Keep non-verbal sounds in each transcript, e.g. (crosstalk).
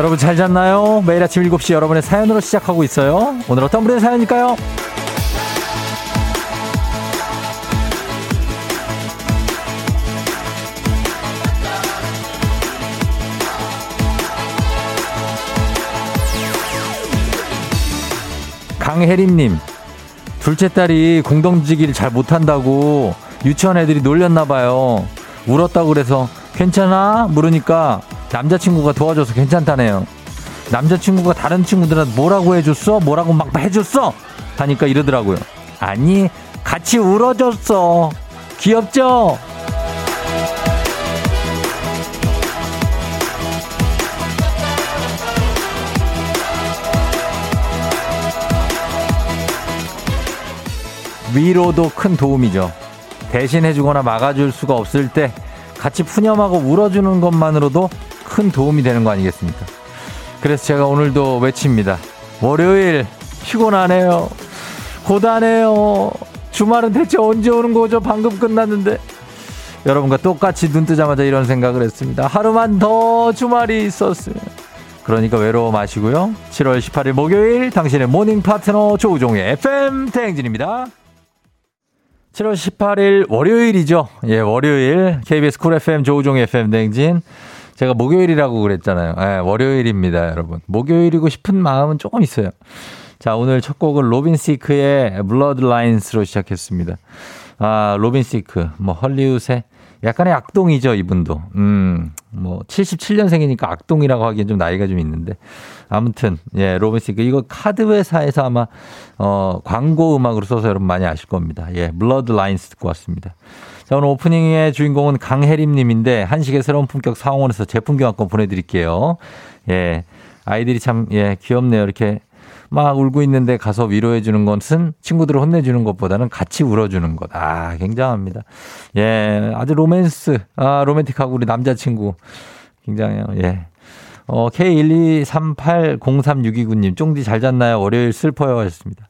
여러분 잘 잤나요? 매일 아침 7시 여러분의 사연으로 시작하고 있어요. 오늘 어떤 분의 사연일까요? 강혜림님, 둘째 딸이 공동지기를 잘 못한다고 유치원 애들이 놀렸나봐요. 울었다고 그래서 괜찮아? 물으니까 남자친구가 도와줘서 괜찮다네요. 남자친구가 다른 친구들한테 뭐라고 해줬어? 뭐라고 막 해줬어? 하니까 이러더라고요. 아니, 같이 울어줬어. 귀엽죠? 위로도 큰 도움이죠. 대신해주거나 막아줄 수가 없을 때 같이 푸념하고 울어주는 것만으로도 큰 도움이 되는 거 아니겠습니까? 그래서 제가 오늘도 외칩니다. 월요일 피곤하네요. 고단해요. 주말은 대체 언제 오는 거죠? 방금 끝났는데. 여러분과 똑같이 눈 뜨자마자 이런 생각을 했습니다. 하루만 더 주말이 있었으면. 그러니까 외로워 마시고요. 7월 18일 목요일 당신의 morning 파트너 조우종의 FM 대행진입니다. 7월 18일 월요일이죠. 예, 월요일 KBS 쿨 FM 조우종의 FM 대행진. 제가 목요일이라고 그랬잖아요. 예, 월요일입니다, 여러분. 목요일이고 싶은 마음은 조금 있어요. 자, 오늘 첫 곡은 로빈 시크의 Blurred Lines로 시작했습니다. 아, 로빈 시크. 뭐 헐리우드의 약간의 악동이죠, 이분도. 음, 뭐 77년생이니까 악동이라고 하기엔 좀 나이가 좀 있는데. 아무튼 예, 로빈 시크 이거 카드 회사에서 아마 어, 광고 음악으로 써서 여러분 많이 아실 겁니다. 예, Blurred Lines 듣고 왔습니다. 자, 오늘 오프닝의 주인공은 강혜림 님인데 한식의 새로운 품격 상원에서 제품 교환권 보내 드릴게요. 예. 아이들이 참 예, 귀엽네요. 이렇게 막 울고 있는데 가서 위로해 주는 것은 친구들을 혼내주는 것보다는 같이 울어주는 것. 아, 굉장합니다. 예, 아주 로맨스, 아, 로맨틱하고 우리 남자친구. 굉장해요. 예. 어, K123803629님, 쫑디 잘 잤나요? 월요일 슬퍼요 하셨습니다.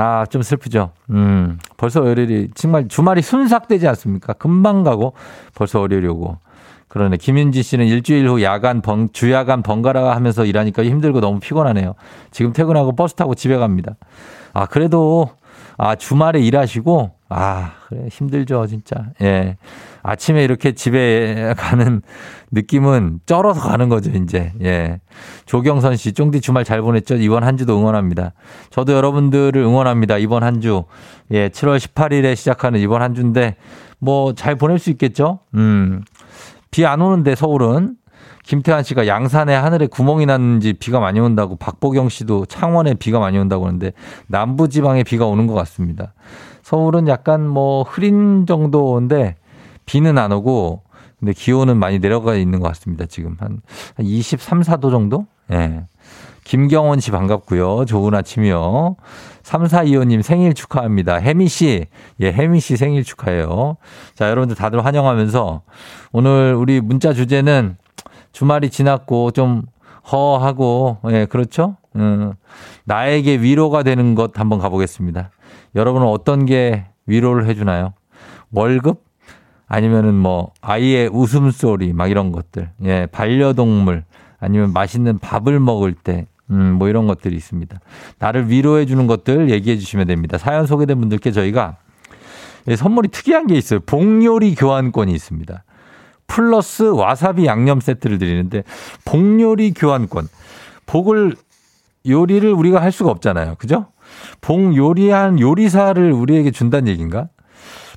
아, 좀 슬프죠. 음, 벌써 월요일이, 정말 주말이 순삭되지 않습니까? 금방 가고 벌써 월요일이 오고. 그러네. 김윤지 씨는 일주일 후 야간 번, 주야간 번갈아 하면서 일하니까 힘들고 너무 피곤하네요. 지금 퇴근하고 버스 타고 집에 갑니다. 아, 그래도, 아, 주말에 일하시고, 아, 그래, 힘들죠, 진짜. 예. 아침에 이렇게 집에 가는 느낌은 쩔어서 가는 거죠, 이제. 예. 조경선 씨, 쫑디 주말 잘 보냈죠? 이번 한 주도 응원합니다. 저도 여러분들을 응원합니다. 이번 한 주. 예, 7월 18일에 시작하는 이번 한 주인데, 뭐, 잘 보낼 수 있겠죠? 음. 비 안 오는데 서울은 김태환 씨가 양산에 하늘에 구멍이 났는지 비가 많이 온다고 박보경 씨도 창원에 비가 많이 온다고 하는데 남부 지방에 비가 오는 것 같습니다. 서울은 약간 뭐 흐린 정도인데 비는 안 오고 근데 기온은 많이 내려가 있는 것 같습니다. 지금 한 23, 4도 정도? 예. 네. 김경원 씨 반갑고요. 좋은 아침이요. 3425님 생일 축하합니다. 혜미 씨. 예, 혜미 씨 생일 축하해요. 자, 여러분들 다들 환영하면서 오늘 우리 문자 주제는 주말이 지났고 좀 허하고, 예, 그렇죠? 음, 나에게 위로가 되는 것 한번 가보겠습니다. 여러분은 어떤 게 위로를 해주나요? 월급? 아니면은 뭐, 아이의 웃음소리, 막 이런 것들. 예, 반려동물. 아니면 맛있는 밥을 먹을 때, 음, 뭐 이런 것들이 있습니다. 나를 위로해 주는 것들 얘기해 주시면 됩니다. 사연 소개된 분들께 저희가 예, 선물이 특이한 게 있어요. 복요리 교환권이 있습니다. 플러스 와사비 양념 세트를 드리는데 복요리 교환권. 복을 요리를 우리가 할 수가 없잖아요. 그죠? 복 요리한 요리사를 우리에게 준다는 얘기인가?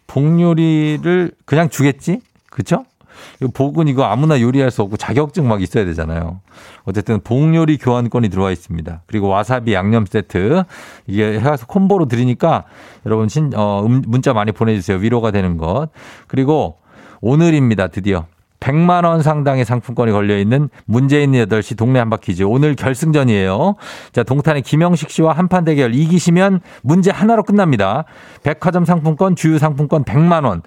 복 요리를 그냥 주겠지? 그죠? 복은 이거 아무나 요리할 수 없고 자격증 막 있어야 되잖아요. 어쨌든 복요리 교환권이 들어와 있습니다. 그리고 와사비 양념 세트 이게 해서 콤보로 드리니까 여러분 신, 어, 음, 문자 많이 보내주세요. 위로가 되는 것. 그리고 오늘입니다. 드디어 100만 원 상당의 상품권이 걸려 있는 문재인 8시 동네 한바퀴즈. 오늘 결승전이에요. 자, 동탄의 김영식 씨와 한판 대결 이기시면 문제 하나로 끝납니다. 백화점 상품권, 주유 상품권 100만 원.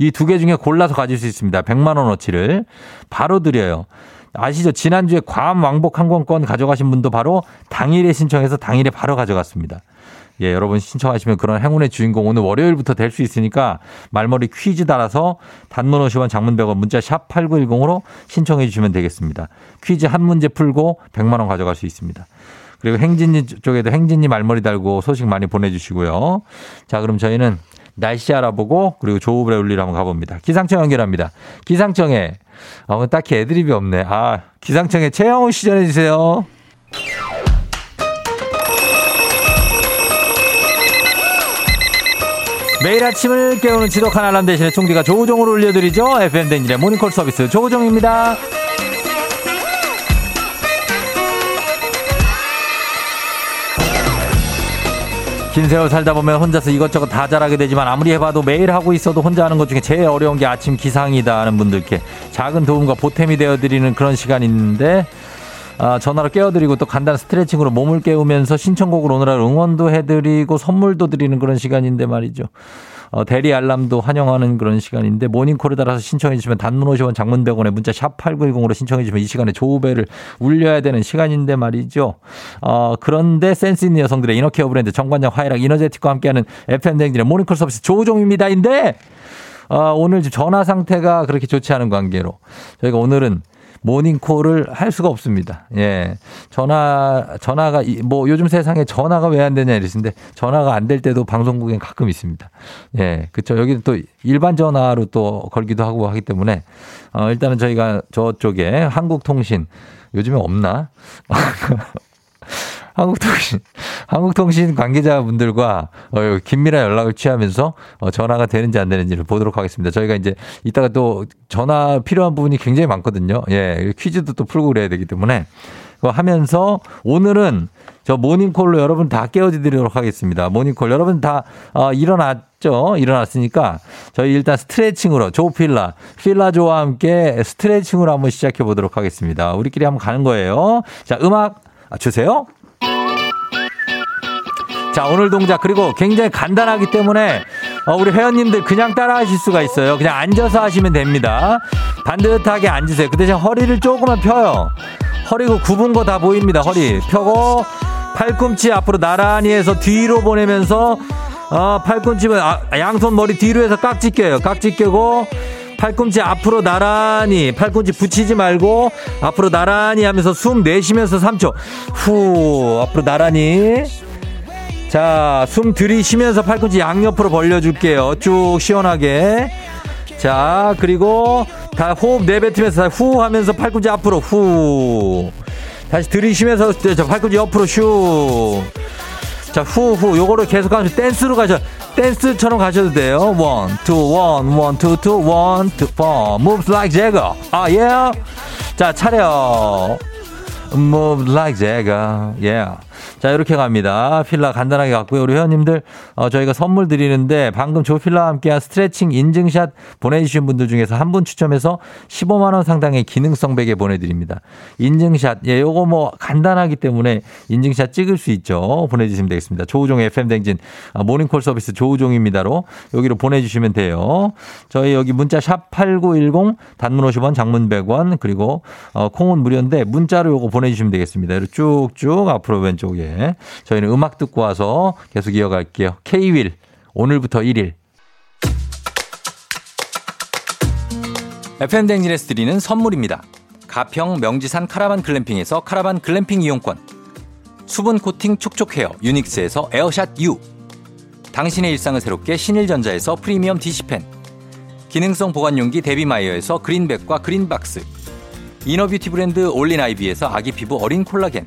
이 두 개 중에 골라서 가질 수 있습니다. 100만 원어치를 바로 드려요. 아시죠? 지난주에 괌 왕복 항공권 가져가신 분도 바로 당일에 신청해서 당일에 바로 가져갔습니다. 예, 여러분 신청하시면 그런 행운의 주인공 오늘 월요일부터 될 수 있으니까 말머리 퀴즈 달아서 단문 50원 장문 100원 문자 샵 8910으로 신청해 주시면 되겠습니다. 퀴즈 한 문제 풀고 100만 원 가져갈 수 있습니다. 그리고 행진이 쪽에도 행진이 말머리 달고 소식 많이 보내주시고요. 자, 그럼 저희는 날씨 알아보고 그리고 조우브레 울리러 한번 가봅니다. 기상청 연결합니다. 기상청에 어, 딱히 애드립이 없네. 아, 기상청에 최영우 시 전해 주세요. 매일 아침을 깨우는 지독한 알람 대신에 총디가 조우종으로 올려드리죠. FM 댕진의 모닝콜 서비스 조우종입니다. 긴 세월 살다 보면 혼자서 이것저것 다 잘하게 되지만 아무리 해봐도 매일 하고 있어도 혼자 하는 것 중에 제일 어려운 게 아침 기상이다 하는 분들께 작은 도움과 보탬이 되어드리는 그런 시간이 있는데 아, 전화로 깨워드리고 또 간단한 스트레칭으로 몸을 깨우면서 신청곡을 하루 응원도 해드리고 선물도 드리는 그런 시간인데 말이죠. 어, 대리 알람도 환영하는 그런 시간인데 모닝콜을 따라서 신청해 주시면 단문 50원 장문 100원에 문자 샵 8910으로 신청해 주시면 이 시간에 조우벨을 울려야 되는 시간인데 말이죠. 어, 그런데 센스 있는 여성들의 inner care 브랜드 정관장 화애락 이너제틱과 함께하는 FM 댕진의 모닝콜 서비스 조우종입니다인데 어, 오늘 전화 상태가 그렇게 좋지 않은 관계로 저희가 오늘은 모닝콜을 할 수가 없습니다. 예. 전화, 전화가, 뭐 요즘 세상에 전화가 왜 안 되냐 이러시는데 전화가 안 될 때도 방송국엔 가끔 있습니다. 예. 그쵸. 여기는 또 일반 전화로 또 걸기도 하고 하기 때문에 어, 일단은 저희가 저쪽에 한국통신 요즘에 없나? (laughs) 한국통신, 한국통신 관계자분들과 어, 긴밀한 연락을 취하면서 어, 전화가 되는지 안 되는지를 보도록 하겠습니다. 저희가 이제 이따가 또 전화 필요한 부분이 굉장히 많거든요. 예, 퀴즈도 또 풀고 그래야 되기 때문에 그거 하면서 오늘은 저 모닝콜로 여러분 다 깨워드리도록 하겠습니다. 모닝콜 여러분 다 어, 일어났죠? 일어났으니까 저희 일단 스트레칭으로 조필라, 필라조와 함께 스트레칭으로 한번 시작해 보도록 하겠습니다. 우리끼리 한번 가는 거예요. 자, 음악 주세요. 자, 오늘 동작 그리고 굉장히 간단하기 때문에 어, 우리 회원님들 그냥 따라 하실 수가 있어요. 그냥 앉아서 하시면 됩니다. 반듯하게 앉으세요. 그 대신 허리를 조금만 펴요. 허리고 굽은 거 다 보입니다. 허리 펴고 팔꿈치 앞으로 나란히 해서 뒤로 보내면서 어, 팔꿈치 아, 양손 머리 뒤로 해서 깍지 껴요. 깍지 껴고 팔꿈치 앞으로 나란히 팔꿈치 붙이지 말고 앞으로 나란히 하면서 숨 내쉬면서 3초 후 앞으로 나란히 자, 숨 들이쉬면서 팔꿈치 양옆으로 벌려줄게요. 쭉 시원하게. 자, 그리고 다 호흡 내뱉으면서 후 하면서 팔꿈치 앞으로 후. 다시 들이쉬면서 저 팔꿈치 옆으로 슈. 자, 후, 후. 요거를 계속 하면서 댄스로 가셔. 댄스처럼 가셔도 돼요. one, two, one, one, two, two, one, two, four. Moves like Jagger. 아, 예. Yeah. 자, 차려. Move like Jagger. Yeah. 자, 이렇게 갑니다. 필라 간단하게 갔고요. 우리 회원님들, 어, 저희가 선물 드리는데 방금 조필라와 함께한 스트레칭 인증샷 보내주신 분들 중에서 한 분 추첨해서 15만원 상당의 기능성 베개 보내드립니다. 인증샷, 예, 요거 뭐 간단하기 때문에 인증샷 찍을 수 있죠. 보내주시면 되겠습니다. 조우종의 FM댕진, 아, 모닝콜 서비스 조우종입니다로 여기로 보내주시면 돼요. 저희 여기 문자 샵 8910 단문 50원 장문 100원 그리고 어, 콩은 무료인데 문자로 요거 보내주시면 되겠습니다. 쭉쭉 앞으로 왼쪽에 저희는 음악 듣고 와서 계속 이어갈게요. K-윌 오늘부터 1일. FM 댕진에서 드리는 선물입니다. 가평 명지산 카라반 글램핑에서 카라반 글램핑 이용권. 수분 코팅 촉촉 헤어 유닉스에서 에어샷 U. 당신의 일상을 새롭게 신일전자에서 프리미엄 DC팬. 기능성 보관용기 데비마이어에서 그린백과 그린박스. inner beauty 브랜드 올린아이비에서 아기 피부 어린 콜라겐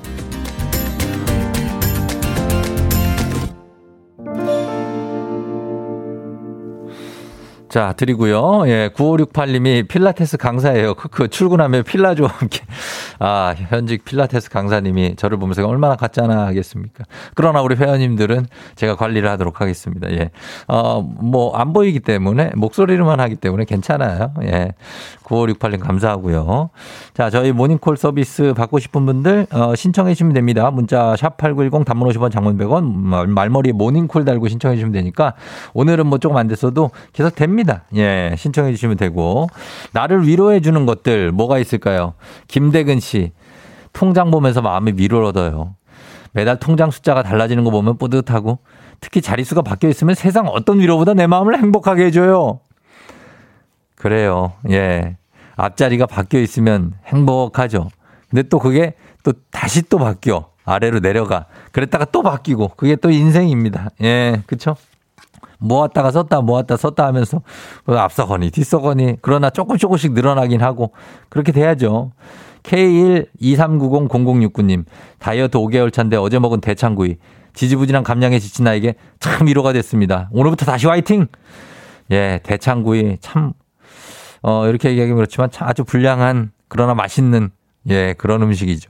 자, 드리고요. 예, 9568님이 필라테스 강사예요. (laughs) 크크, 출근하면 필라조 함께. 아, 현직 필라테스 강사님이 저를 보면서 얼마나 가짜나 하겠습니까? 그러나 우리 회원님들은 제가 관리를 하도록 하겠습니다. 예. 어, 뭐, 안 보이기 때문에, 목소리로만 하기 때문에 괜찮아요. 예. 9568님 감사하고요. 자, 저희 모닝콜 서비스 받고 싶은 분들, 어, 신청해 주시면 됩니다. 문자 샵 8910 단문 50원 장문 100원, 말머리에 모닝콜 달고 신청해 주시면 되니까 오늘은 뭐 조금 안 됐어도 계속 됩니다. 예, 신청해 주시면 되고. 나를 위로해 주는 것들 뭐가 있을까요? 김대근 씨. 통장 보면서 마음이 위로를 얻어요. 매달 통장 숫자가 달라지는 거 보면 뿌듯하고 특히 자릿수가 바뀌어 있으면 세상 어떤 위로보다 내 마음을 행복하게 해줘요. 그래요. 예. 앞자리가 바뀌어 있으면 행복하죠. 근데 또 그게 또 다시 또 바뀌어. 아래로 내려가. 그랬다가 또 바뀌고. 그게 또 인생입니다. 예. 그쵸? 모았다가 썼다 모았다 썼다 하면서 앞서거니 뒤서거니 그러나 조금 조금씩 늘어나긴 하고 그렇게 돼야죠. K123900069님 다이어트 5개월 차인데 어제 먹은 대창구이 지지부진한 감량에 지친 나에게 참 위로가 됐습니다. 오늘부터 다시 화이팅! 예, 대창구이 참, 어, 이렇게 얘기하기 그렇지만 참 아주 불량한 그러나 맛있는 예, 그런 음식이죠.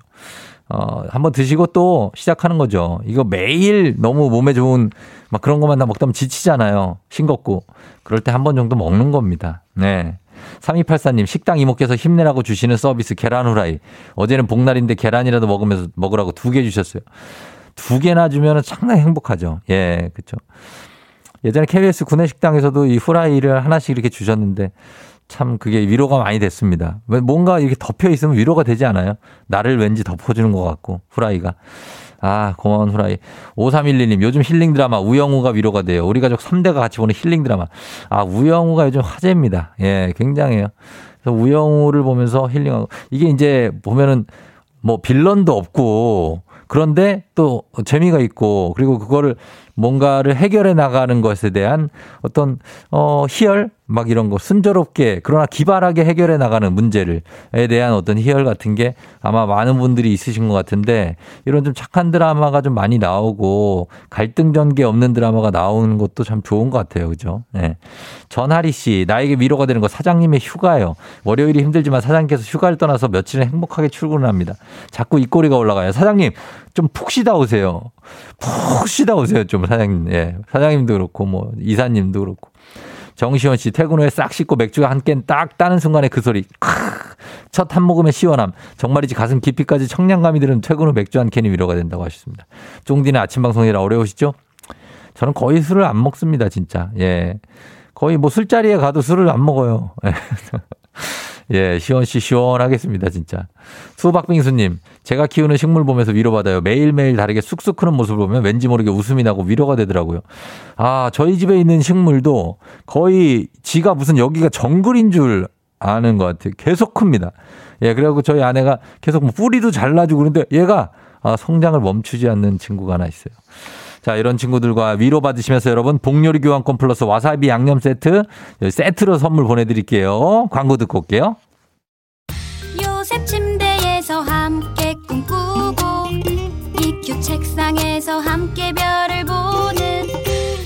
어, 한번 드시고 또 시작하는 거죠. 이거 매일 너무 몸에 좋은 막 그런 것만 다 먹다 보면 지치잖아요. 싱겁고. 그럴 때 한 번 정도 먹는 겁니다. 네. 3284님, 식당 이모께서 힘내라고 주시는 서비스 계란 후라이. 어제는 복날인데 계란이라도 먹으면서 먹으라고 두 개 주셨어요. 두 개나 주면 상당히 행복하죠. 예, 그쵸. 예전에 KBS 구내식당에서도 이 후라이를 하나씩 이렇게 주셨는데 참 그게 위로가 많이 됐습니다. 뭔가 이렇게 덮여 있으면 위로가 되지 않아요? 나를 왠지 덮어주는 것 같고, 후라이가. 아, 고마운 후라이. 5311님, 요즘 힐링 드라마 우영우가 위로가 돼요. 우리 가족 3대가 같이 보는 힐링 드라마. 아, 우영우가 요즘 화제입니다. 예, 굉장해요. 그래서 우영우를 보면서 힐링하고. 이게 이제 보면은 뭐 빌런도 없고, 그런데 또 재미가 있고, 그리고 그거를 뭔가를 해결해 나가는 것에 대한 어떤 어 희열 막 이런 거 순조롭게 그러나 기발하게 해결해 나가는 문제를에 대한 어떤 희열 같은 게 아마 많은 분들이 있으신 것 같은데 이런 좀 착한 드라마가 좀 많이 나오고 갈등 전개 없는 드라마가 나오는 것도 참 좋은 것 같아요. 그죠? 네. 전하리 씨, 나에게 위로가 되는 거 사장님의 휴가요. 월요일이 힘들지만 사장님께서 휴가를 떠나서 며칠은 행복하게 출근을 합니다. 자꾸 입꼬리가 올라가요. 사장님, 좀 푹 쉬다 오세요. 푹 쉬다 오세요. 좀 사장님. 예. 사장님도 그렇고 뭐 이사님도 그렇고. 정시원 씨 퇴근 후에 싹 씻고 맥주가 한 캔 딱 따는 순간에 그 소리. 첫 한 모금의 시원함. 정말이지 가슴 깊이까지 청량감이 드는 퇴근 후 맥주 한 캔이 위로가 된다고 하셨습니다. 쫑디는 아침 방송이라 어려우시죠? 저는 거의 술을 안 먹습니다, 진짜. 예. 거의 뭐 술자리에 가도 술을 안 먹어요. 예, 시원 씨 시원하겠습니다, 진짜. 수박빙수님, 제가 키우는 식물 보면서 위로받아요. 매일매일 다르게 쑥쑥 크는 모습을 보면 왠지 모르게 웃음이 나고 위로가 되더라고요. 아, 저희 집에 있는 식물도 거의 지가 무슨 여기가 정글인 줄 아는 것 같아요. 계속 큽니다. 예, 그래갖고 저희 아내가 계속 뭐 뿌리도 잘라주고 그런데 얘가 아, 성장을 멈추지 않는 친구가 하나 있어요. 자, 이런 친구들과 위로받으시면서 여러분, 복요리 교환권 플러스 와사비 양념 세트, 세트로 선물 보내드릴게요. 광고 듣고 올게요. 요셉 침대에서 함께 꿈꾸고, 이큐 책상에서 함께 별을 보는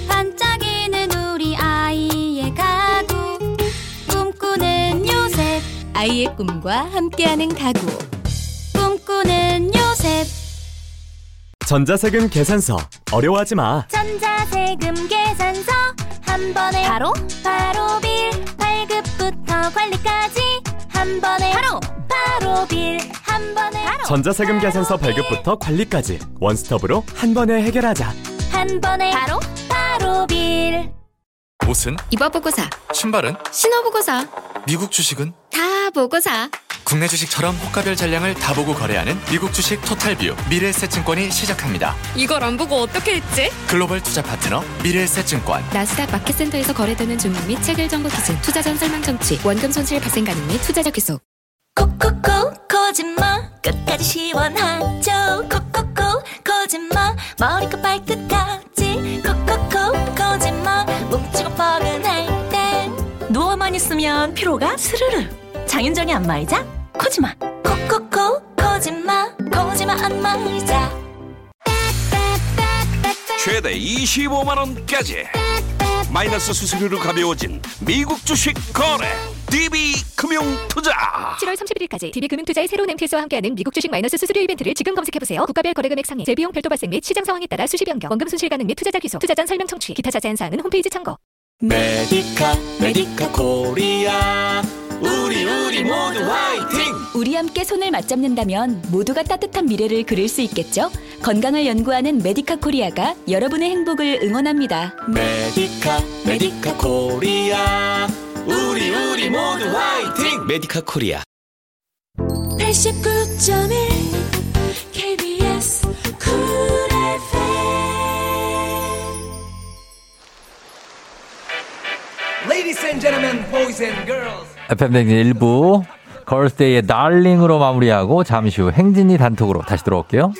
반짝이는 우리 아이의 가구, 꿈꾸는 요셉. 아이의 꿈과 함께하는 가구. 꿈꾸는 요셉. 전자세금 계산서 어려워하지 마. 전자세금 계산서 한 번에 바로 바로 빌 발급부터 관리까지 한 번에 바로 바로 빌 한 번에 바로 전자세금 계산서 발급부터 관리까지 원스톱으로 한 번에 해결하자. 한 번에 바로 바로 빌 옷은? 입어보고 사. 신발은? 신어보고 사. 미국 주식은? 다 보고 사. 국내 주식처럼 호가별 전량을 다 보고 거래하는 미국 주식 토탈뷰 미래에셋증권이 시작합니다. 이걸 안 보고 어떻게 했지? 글로벌 투자 파트너 미래에셋증권 나스닥 마켓센터에서 거래되는 종목 및 체결 정보 기준, 투자 전 설명 정치, 원금 손실 발생 가능 및 투자자 귀속. 콕콕콕 거짓말 끝까지 시원하죠 콕콕콕 거짓말 머리끝 발끝까지 콕콕콕 거짓말 뭉치고 뻐근할 땐 누워만 있으면 피로가 스르르 장윤정의 안마의자 코지마. 콕콕콕 거짓말 거짓말 안마의자. 최대 25만 원까지. 마이너스 수수료로 가벼워진 미국 주식 거래. DB 금융투자. 7월 31일까지 DB금융투자의 새로운 MTS와 함께하는 미국 주식 마이너스 수수료 이벤트를 지금 검색해보세요. 국가별 거래금액 상해, 재비용 별도 발생 및 시장 상황에 따라 수시 변경, 원금 손실 가능 및 투자자 귀속, 투자 전 설명 청취, 기타 자세한 사항은 홈페이지 참고. 메디카 메디카 코리아 우리 우리 모두 화이팅! 우리 함께 손을 맞잡는다면 모두가 따뜻한 미래를 그릴 수 있겠죠? 건강을 연구하는 메디카 코리아가 여러분의 행복을 응원합니다. 메디카 메디카 코리아. 우리 우리 모두 화이팅! 메디카 코리아. 89.1 KBS 쿨 FM FM 댕진 일부 걸스데이의 달링으로 마무리하고 잠시 후 행진이 단톡으로 다시 들어올게요.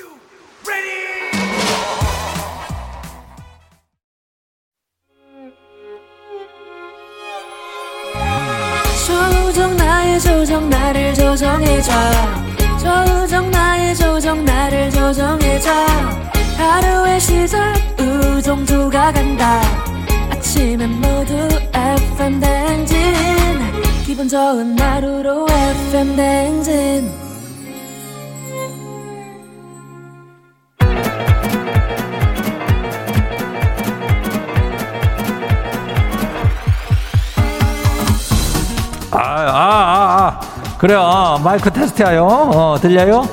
조정 나를 조정해줘. 조정 나의 조정 나를 조정해줘. 하루의 시절 우정조가 간다. 아침엔 모두 FM 댕진 기분 좋은 하루로 FM 댕진 아, 아, 아, 아. 그래요. 어, 마이크 테스트하요. 어, 들려요?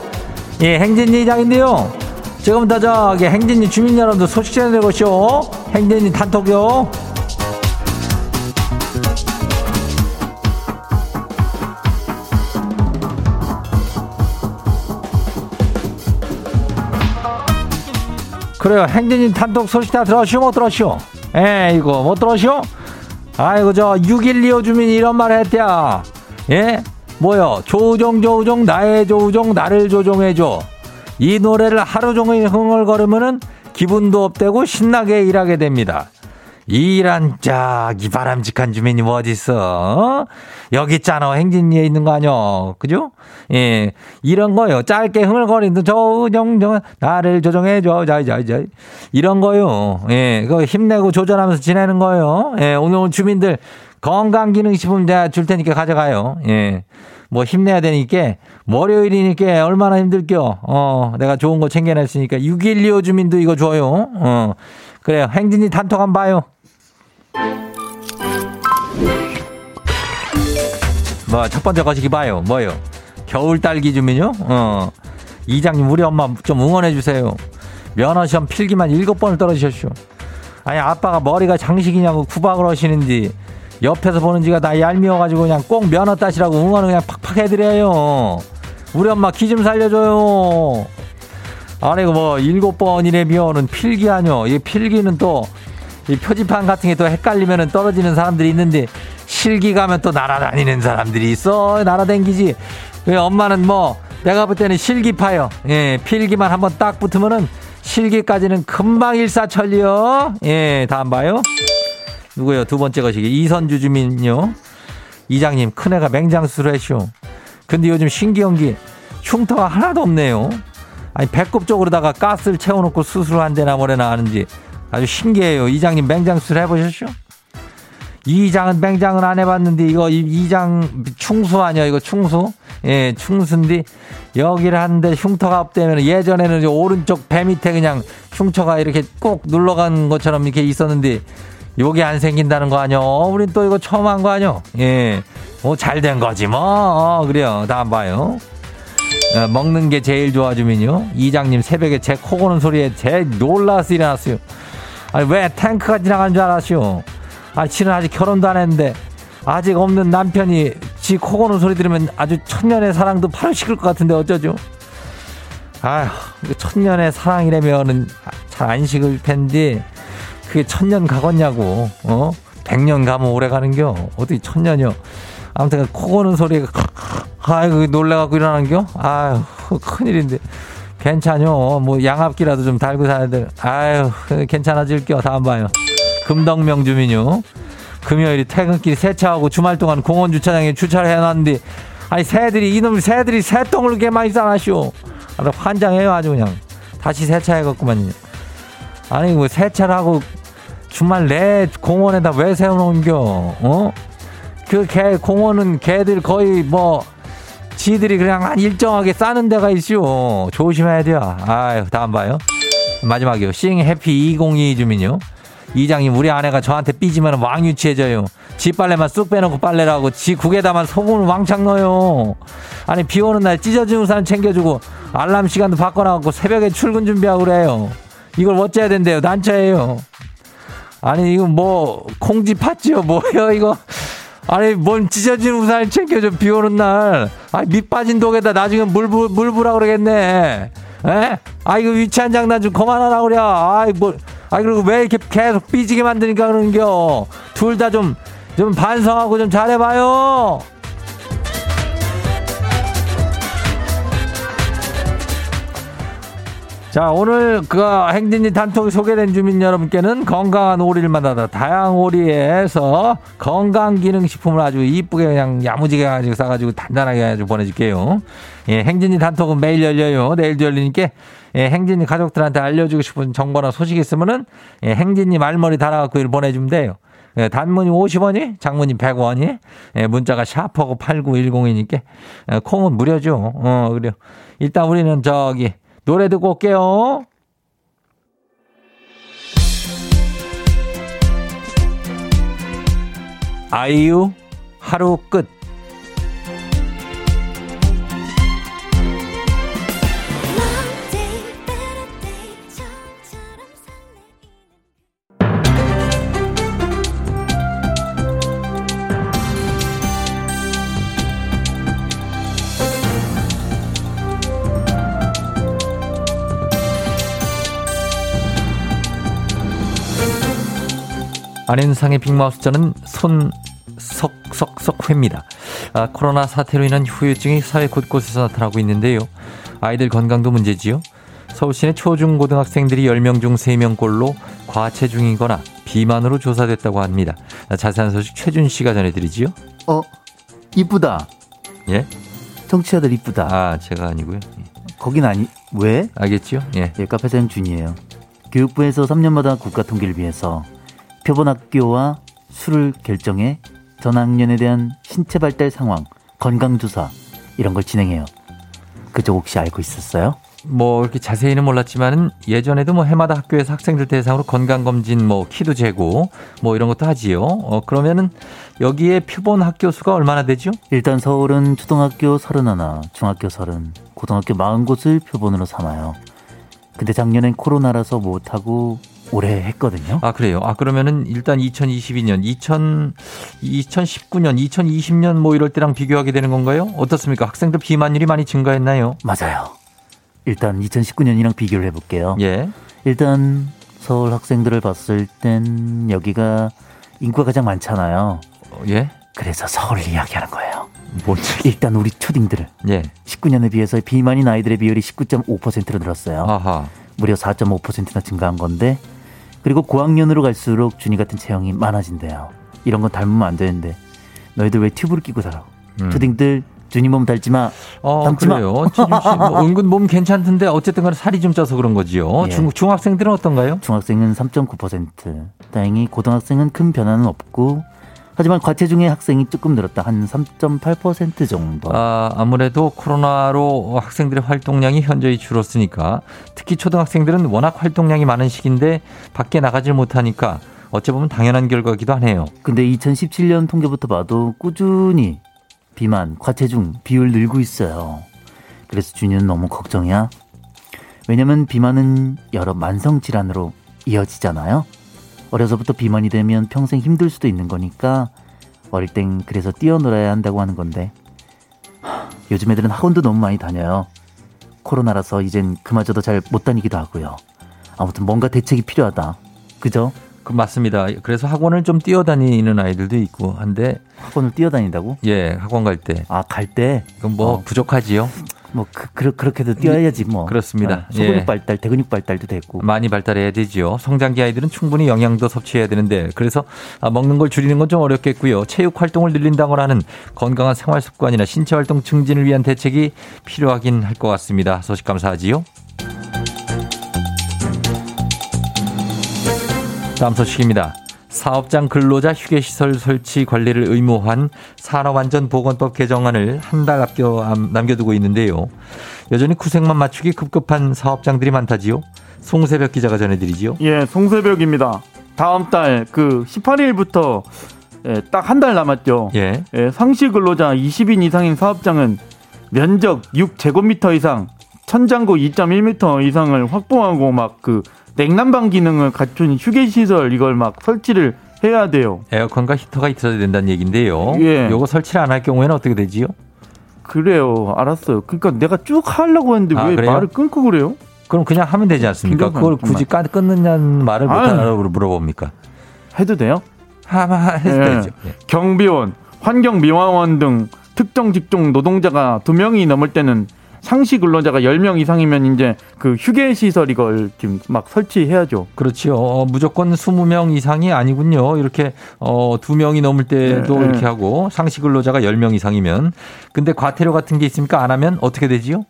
예, 행진이 장인데요. 지금부터 저기 행진이 주민 여러분들 소식 전해드리고 쇼. 행진이 단톡요. 그래요. 행진이 단톡 소식 다 들었쇼? 못 들었쇼? 에, 이거 못 들었쇼? 아이고 저 6125 주민이 이런 말 했대야 예 뭐요 조종 조종 나의 조종 나를 조종해줘 이 노래를 하루 종일 흥얼거리면은 기분도 업되고 신나게 일하게 됩니다 이란 짝이 바람직한 주민이 뭐 어딨어? 어? 여기 있잖아. 행진리에 있는 거 아니여 그죠? 예. 이런 거요. 짧게 흥얼거리는 조종 조 나를 조종해줘. 자 자 자. 이런 거요. 예. 그거 힘내고 조절하면서 지내는 거요. 예. 오늘 주민들 건강기능식품 제가 줄 테니까 가져가요. 예 뭐 힘내야 되니까 월요일이니까 얼마나 힘들겨 어 내가 좋은 거 챙겨냈으니까. 6125 주민도 이거 줘요. 어. 그래요. 행진이 단톡 한번 봐요 뭐, 첫 번째 거시기 봐요. 뭐요? 겨울 딸기 주민요? 어. 이장님, 우리 엄마 좀 응원해주세요. 면허시험 필기만 일곱 번을 떨어지셨쇼. 아니, 아빠가 머리가 장식이냐고 구박을 하시는지, 옆에서 보는 지가 나 얄미워가지고 그냥 꼭 면허 따시라고 응원을 그냥 팍팍 해드려요. 우리 엄마 기좀 살려줘요. 아니, 뭐, 일곱 번이래면은 필기 아니요. 이 필기는 또, 이 표지판 같은 게 또 헷갈리면은 떨어지는 사람들이 있는데 실기 가면 또 날아다니는 사람들이 있어. 날아댕기지. 왜 엄마는 뭐 내가 볼 때는 실기파요. 예 필기만 한번 딱 붙으면은 실기까지는 금방 일사천리요. 예 다음 봐요. 누구요? 두 번째 것이기. 이선주 주민요. 이장님 큰애가 맹장수술 했쇼 근데 요즘 신기연기 흉터가 하나도 없네요. 아니 배꼽 쪽으로다가 가스를 채워놓고 수술한대나 뭐래나 하는지 아주 신기해요. 이장님 맹장수술 해보셨죠? 이장은 맹장은 안 해봤는데 이거 이장 충수 아니야 이거 충수? 예 충수인데 여기를 하는데 흉터가 없대면 예전에는 오른쪽 배 밑에 그냥 흉터가 이렇게 꼭 눌러간 것처럼 이렇게 있었는데 요게 안 생긴다는 거 아니요? 우린 또 이거 처음 한 거 아니요? 예. 뭐 잘 된 거지 뭐. 어, 그래요. 다음 봐요. 어, 먹는 게 제일 좋아 주면요. 이장님 새벽에 제 코 고는 소리에 제 놀라서 일어났어요. 아니, 왜 탱크가 지나간 줄 알았슈? 아, 실은 아직 결혼도 안 했는데, 아직 없는 남편이 지 코 고는 소리 들으면 아주 천년의 사랑도 바로 식을 것 같은데 어쩌죠? 아휴, 천년의 사랑이라면은 잘 안 식을 텐데, 그게 천년 가겠냐고, 어? 백년 가면 오래 가는겨? 어떻게 천년이요? 아무튼 코 고는 소리가, 아이고, 놀래갖고 일어나는겨? 아휴, 큰일인데. 괜찮요. 뭐 양압기라도 좀 달고 사야 돼. 아유, 괜찮아질게요. 다음 봐요. 금덕명 주민요. 금요일이 퇴근길 세차하고 주말 동안 공원 주차장에 주차를 해놨는데 아니 새들이 이놈 새들이 새똥을 이렇게 많이 싸놨쇼. 아, 환장해요 아주 그냥. 다시 세차해갖구만요. 아니 뭐 세차를 하고 주말 내 공원에다 왜 세워놓은겨? 어? 그 개 공원은 개들 거의 뭐 지들이 그냥 한 일정하게 싸는 데가 있슈. 조심해야 돼요. 아유, 다음 봐요. 마지막이요. 싱 해피 202 주민요. 이장님, 우리 아내가 저한테 삐지면 왕유치해져요. 지 빨래만 쑥 빼놓고 빨래라고 지 국에다만 소금을 왕창 넣어요. 아니, 비 오는 날 찢어진 우산 챙겨주고 알람 시간도 바꿔놔갖고 새벽에 출근 준비하고 그래요. 이걸 어째야 된대요. 난처해요. 아니, 이거 뭐, 콩지 팥지요? 뭐예요, 이거? 아니, 뭔 찢어진 우산을 챙겨줘, 비 오는 날. 아, 밑 빠진 독에다 나중에 물, 부, 물 부라 그러겠네. 에? 아, 이거 위치한 장난 좀 그만하라 그래. 아이, 뭐, 아, 그리고 왜 이렇게 계속 삐지게 만드니까 그러는겨. 둘 다 좀, 좀 반성하고 좀 잘해봐요. 자, 오늘 그 행진이 단톡 소개된 주민 여러분께는 건강한 오리를 만나다 다양한 오리에서 건강 기능 식품을 아주 이쁘게 그냥 야무지게 가지고 싸가지고 단단하게 아주 보내줄게요. 예, 행진이 단톡은 매일 열려요. 내일도 열리니까 예, 행진이 가족들한테 알려주고 싶은 정보나 소식 있으면은 예, 행진이 말머리 달아갖고 일 보내주면 돼요. 예, 단문이 50원이, 장문이 100원이, 예, 문자가 샤프하고 8910이니까 예, 콩은 무료죠. 어, 그래요. 일단 우리는 저기 노래 듣고 올게요. 아이유 하루 끝. 안현상의 빅마우스 저는 손 석석석 회입니다. 아, 코로나 사태로 인한 후유증이 사회 곳곳에서 나타나고 있는데요. 아이들 건강도 문제지요. 서울시내 초중고등학생들이 10명 중 3명꼴로 과체중이거나 비만으로 조사됐다고 합니다. 아, 자세한 소식 최준 씨가 전해드리지요. 어, 이쁘다. 예? 청취자들 이쁘다. 아, 제가 아니고요. 예. 거긴 아니, 왜? 알겠지요? 예. 예, 카페 사장 준이에요. 교육부에서 3년마다 국가 통계를 위해서 표본학교와 수를 결정해 전학년에 대한 신체 발달 상황, 건강조사 이런 걸 진행해요. 그쪽 혹시 알고 있었어요? 뭐 이렇게 자세히는 몰랐지만은 예전에도 뭐 해마다 학교에서 학생들 대상으로 건강 검진 뭐 키도 재고 뭐 이런 것도 하지요. 어 그러면은 여기에 표본 학교 수가 얼마나 되죠? 일단 서울은 초등학교 31, 중학교 30, 고등학교 40곳을 표본으로 삼아요. 근데 작년엔 코로나라서 못하고 올해 했거든요. 아 그래요. 아 그러면은 일단 2022년, 2000, 2019년, 2020년 뭐 이럴 때랑 비교하게 되는 건가요? 어떻습니까? 학생들 비만율이 많이 증가했나요? 맞아요. 일단 2019년이랑 비교를 해볼게요. 예. 일단 서울 학생들을 봤을 땐 여기가 인구가 가장 많잖아요. 어, 예. 그래서 서울을 이야기하는 거예요. 뭔 일단 우리 초딩들 예. 19년에 비해서 비만인 아이들의 비율이 19.5%로 늘었어요. 아하. 무려 4.5%나 증가한 건데 그리고 고학년으로 갈수록 준이 같은 체형이 많아진대요. 이런 건 닮으면 안 되는데 너희들 왜 튜브를 끼고 살아? 음. 초딩들 준이 몸 닮지 마. 어, 닮지 마. 그래요. 씨, 뭐 은근 몸 괜찮던데 어쨌든 간에 살이 좀 쪄서 그런 거지요. 예. 중, 중학생들은 어떤가요? 중학생은 3.9%. 다행히 고등학생은 큰 변화는 없고 하지만 과체중의 학생이 조금 늘었다. 한 3.8% 정도. 아, 아무래도 코로나로 학생들의 활동량이 현저히 줄었으니까 특히 초등학생들은 워낙 활동량이 많은 시기인데 밖에 나가질 못하니까 어찌 보면 당연한 결과기도 하네요. 근데 2017년 통계부터 봐도 꾸준히 비만, 과체중 비율 늘고 있어요. 그래서 준이는 너무 걱정이야. 왜냐면 비만은 여러 만성 질환으로 이어지잖아요. 어려서부터 비만이 되면 평생 힘들 수도 있는 거니까 어릴 땐 그래서 뛰어놀아야 한다고 하는 건데 하, 요즘 애들은 학원도 너무 많이 다녀요. 코로나라서 이젠 그마저도 잘 못 다니기도 하고요. 아무튼 뭔가 대책이 필요하다. 그죠? 그 맞습니다. 그래서 학원을 좀 뛰어다니는 아이들도 있고 한데 학원을 뛰어다닌다고? 예, 학원 갈 때. 아, 갈 때? 그럼 뭐 어. 부족하지요. 뭐 그, 그, 그 렇게도 뛰어야지 뭐. 그렇습니다. 어, 소근육 예. 발달, 대근육 발달도 됐고. 많이 발달해야 되지요. 성장기 아이들은 충분히 영양도 섭취해야 되는데 그래서 아, 먹는 걸 줄이는 건 좀 어렵겠고요. 체육 활동을 늘린다거나 하는 건강한 생활 습관이나 신체 활동 증진을 위한 대책이 필요하긴 할 것 같습니다. 소식 감사하지요. 다음 소식입니다. 사업장 근로자 휴게시설 설치 관리를 의무화한 산업안전보건법 개정안을 한달 남겨두고 있는데요. 여전히 구색만 맞추기 급급한 사업장들이 많다지요. 송새벽 기자가 전해드리지요. 예, 송새벽입니다. 다음 달 그 18일부터 예, 딱 한 달 남았죠. 예. 예, 상시 근로자 20인 이상인 사업장은 면적 6제곱미터 이상, 천장고 2.1m 이상을 확보하고 막그 냉난방 기능을 갖춘 휴게 시설 이걸 막 설치를 해야 돼요. 에어컨과 히터가 있어야 된다는 얘기인데요. 예. 요거 설치를 안 할 경우에는 어떻게 되지요? 그래요. 알았어요. 그러니까 내가 쭉 하려고 했는데 아, 왜 그래요? 말을 끊고 그래요? 그럼 그냥 하면 되지 않습니까? 그걸 굳이 까, 끊느냐는 말을. 못하라고 물어봅니까? 해도 돼요? 하마 해도 예. 되죠. 예. 경비원, 환경미화원 등 특정 직종 노동자가 두 명이 넘을 때는 상시 근로자가 10명 이상이면 이제 그 휴게 시설 이걸 지금 막 설치해야죠. 그렇지요. 어, 무조건 20명 이상이 아니군요. 이렇게 어, 2명이 넘을 때도 네, 이렇게 네. 하고 상시 근로자가 10명 이상이면 근데 과태료 같은 게 있습니까? 안 하면 어떻게 되지요?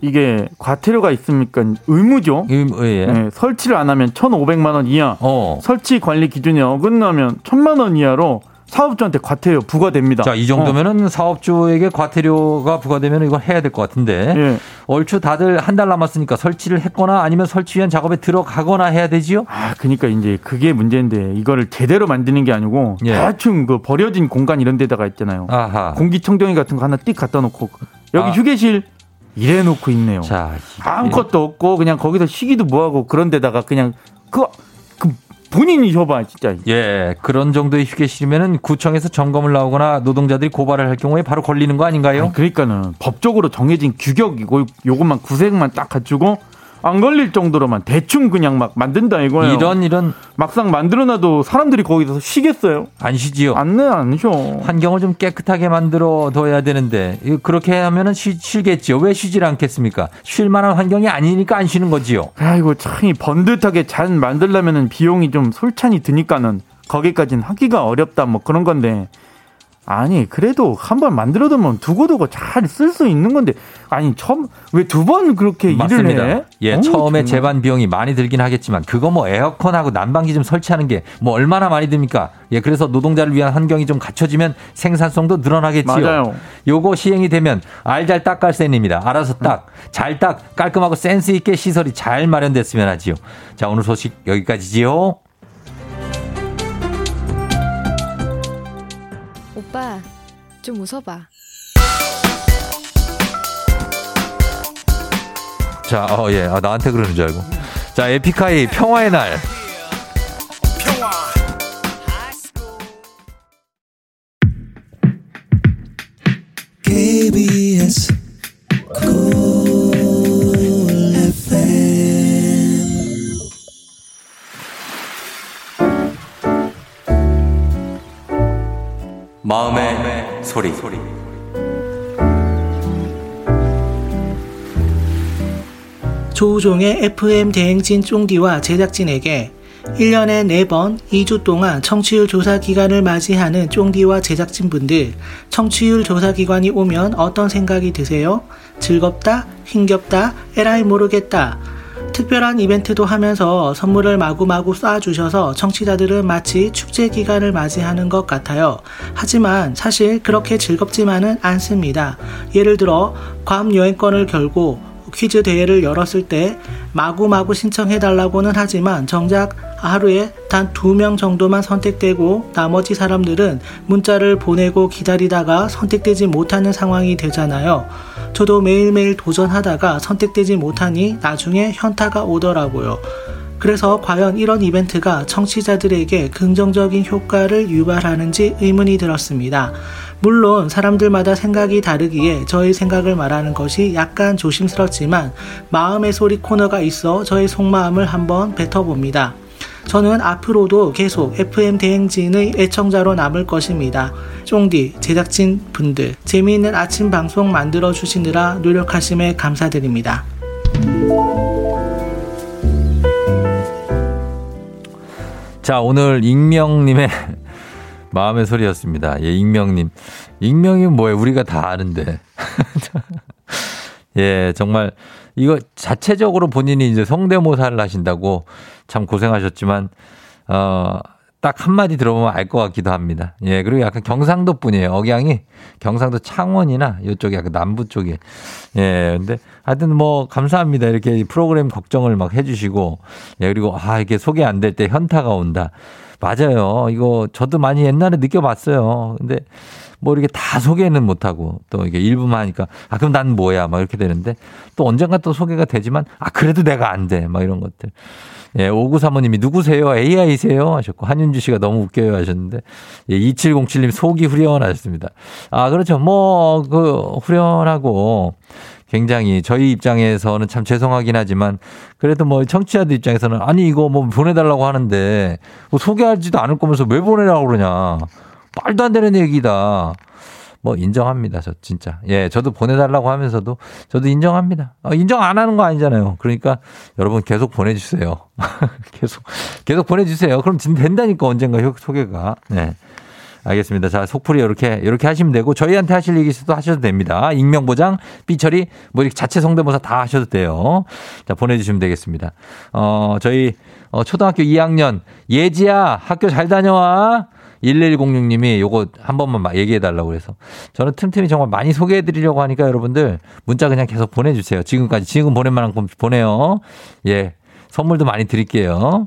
이게 과태료가 있으니까 의무죠. 음, 예. 네, 설치를 안 하면 1,500만 원 이하, 어. 설치 관리 기준에 어긋나면 1,000만 원 이하로 사업주한테 과태료 부과됩니다. 자, 이 정도면은 사업주에게 과태료가 부과되면 이걸 해야 될 것 같은데. 예. 얼추 다들 한 달 남았으니까 설치를 했거나 아니면 설치 위한 작업에 들어가거나 해야 되지요? 아, 그러니까 이제 그게 문제인데 이거를 제대로 만드는 게 아니고 예. 대충 그 버려진 공간 이런 데다가 있잖아요. 아하. 공기청정기 같은 거 하나 띡 갖다 놓고 여기 아. 휴게실 이래 놓고 있네요. 자, 아무것도 없고 그냥 거기서 쉬기도 뭐하고 그런 데다가 그냥 그, 그 본인이 줘봐 진짜. 예, 그런 정도의 휴게실이면은 구청에서 점검을 나오거나 노동자들이 고발을 할 경우에 바로 걸리는 거 아닌가요? 아니, 그러니까는 법적으로 정해진 규격이고 요것만 구색만 딱 갖추고 안 걸릴 정도로만 대충 그냥 막 만든다 이거예요. 이런 이런 막상 만들어놔도 사람들이 거기서 쉬겠어요? 안 쉬지요. 안네 안 쉬어. 환경을 좀 깨끗하게 만들어 둬야 되는데 그렇게 하면은 쉬, 쉬겠지요. 왜 쉬질 않겠습니까? 쉴 만한 환경이 아니니까 안 쉬는 거지요. 아이고 참이 번듯하게 잘 만들려면은 비용이 좀 솔찬히 드니까는 거기까지는 하기가 어렵다 뭐 그런 건데 아니 그래도 한 번 만들어두면 두고두고 잘 쓸 수 있는 건데 아니 처음 왜 두 번 그렇게 맞습니다. 일을 해? 예, 처음에 정말. 제반 비용이 많이 들긴 하겠지만 그거 뭐 에어컨하고 난방기 좀 설치하는 게 뭐 얼마나 많이 듭니까? 예, 그래서 노동자를 위한 환경이 좀 갖춰지면 생산성도 늘어나겠지요. 맞아요. 요거 시행이 되면 알잘 딱갈센입니다. 알아서 딱, 잘 딱, 깔끔하고 센스 있게 시설이 잘 마련됐으면 하지요. 자, 오늘 소식 여기까지지요. 좀 웃어봐. 자, 어, 예. 아, 나한테 그러는 줄 알고. 자, 에픽하이 평화의 날. KBS 마음의 소리. 조우종의 FM 대행진 쫑디와 제작진에게 1년에 4번 2주 동안 청취율 조사 기간을 맞이하는 쫑디와 제작진분들 청취율 조사 기관이 오면 어떤 생각이 드세요? 즐겁다? 힘겹다? 에라이 모르겠다. 특별한 이벤트도 하면서 선물을 마구마구 쏴주셔서 청취자들은 마치 축제 기간을 맞이하는 것 같아요. 하지만 사실 그렇게 즐겁지만은 않습니다. 예를 들어 괌 여행권을 결고 퀴즈 대회를 열었을 때 마구마구 신청해달라고는 하지만 정작 하루에 단 두 명 정도만 선택되고 나머지 사람들은 문자를 보내고 기다리다가 선택되지 못하는 상황이 되잖아요. 저도 매일매일 도전하다가 선택되지 못하니 나중에 현타가 오더라고요. 그래서 과연 이런 이벤트가 청취자들에게 긍정적인 효과를 유발하는지 의문이 들었습니다. 물론 사람들마다 생각이 다르기에 저의 생각을 말하는 것이 약간 조심스럽지만 마음의 소리 코너가 있어 저의 속마음을 한번 뱉어봅니다. 저는 앞으로도 계속 FM 대행진의 애청자로 남을 것입니다. 쫑디, 제작진 분들, 재미있는 아침 방송 만들어 주시느라 노력하심에 감사드립니다. 자, 오늘 익명님의 (laughs) 마음의 소리였습니다. 예, 익명님. 익명이 뭐예요? 우리가 다 아는데. (laughs) 예, 정말 이거 자체적으로 본인이 이제 성대모사를 하신다고 참 고생하셨지만, 어, 딱 한마디 들어보면 알 것 같기도 합니다. 예, 그리고 약간 경상도 분이에요. 억양이 경상도 창원이나 이쪽에 약간 남부 쪽에. 예, 근데 하여튼 뭐 감사합니다. 이렇게 프로그램 걱정을 막 해주시고, 예, 그리고 아, 이게 소개 안 될 때 현타가 온다. 맞아요. 이거 저도 많이 옛날에 느껴봤어요. 근데 뭐 이렇게 다 소개는 못하고 또 이게 일부만 하니까 아, 그럼 난 뭐야. 막 이렇게 되는데 또 언젠가 또 소개가 되지만 아, 그래도 내가 안 돼. 막 이런 것들. 예, 5935님이 누구세요? AI세요? 하셨고, 한윤주 씨가 너무 웃겨요 하셨는데, 예, 2707님 속이 후련하셨습니다. 아, 그렇죠. 뭐, 그, 후련하고, 굉장히 저희 입장에서는 참 죄송하긴 하지만 그래도 뭐 청취자들 입장에서는 아니 이거 뭐 보내달라고 하는데 뭐 소개하지도 않을 거면서 왜 보내라고 그러냐 말도 안 되는 얘기다 뭐 인정합니다 저 진짜 예 저도 보내달라고 하면서도 저도 인정합니다 어, 인정 안 하는 거 아니잖아요 그러니까 여러분 계속 보내주세요 (laughs) 계속 계속 보내주세요 그럼 진 된다니까 언젠가 소개가 네. 알겠습니다. 자, 속풀이 이렇게, 이렇게 하시면 되고, 저희한테 하실 얘기 있어도 하셔도 됩니다. 익명 보장, 삐처리, 뭐 이렇게 자체 성대모사 다 하셔도 돼요. 자, 보내 주시면 되겠습니다. 어, 저희, 어, 초등학교 2학년, 예지야, 학교 잘 다녀와. 1106님이 요거 한 번만 얘기해 달라고 그래서 저는 틈틈이 정말 많이 소개해 드리려고 하니까 여러분들 문자 그냥 계속 보내주세요. 지금까지 지금 보낼 만큼 보내요. 예. 선물도 많이 드릴게요.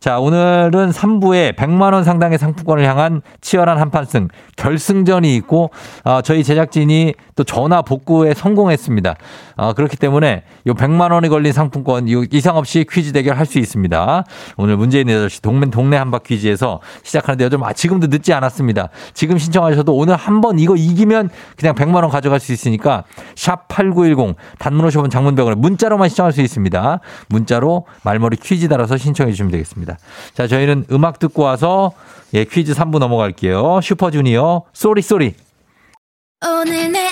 자, 오늘은 3부에 100만원 상당의 상품권을 향한 치열한 한판승 결승전이 있고, 어, 저희 제작진이 또 전화 복구에 성공했습니다. 어, 그렇기 때문에 요 100만원이 걸린 상품권 이상 없이 퀴즈 대결 할 수 있습니다. 오늘 있는 8시 동네, 동네 한바퀴즈에서 시작하는데 요즘 아, 지금도 늦지 않았습니다. 지금 신청하셔도 오늘 한 번 이거 이기면 그냥 100만원 가져갈 수 있으니까 샵8910 단문 50원 장문 100원에 문자로만 신청할 수 있습니다. 문자로 말머리 퀴즈 달아서 신청해 주시면 되겠습니다. 자, 저희는 음악 듣고 와서 예, 퀴즈 3부 넘어갈게요. 슈퍼주니어 Sorry Sorry. 오늘 내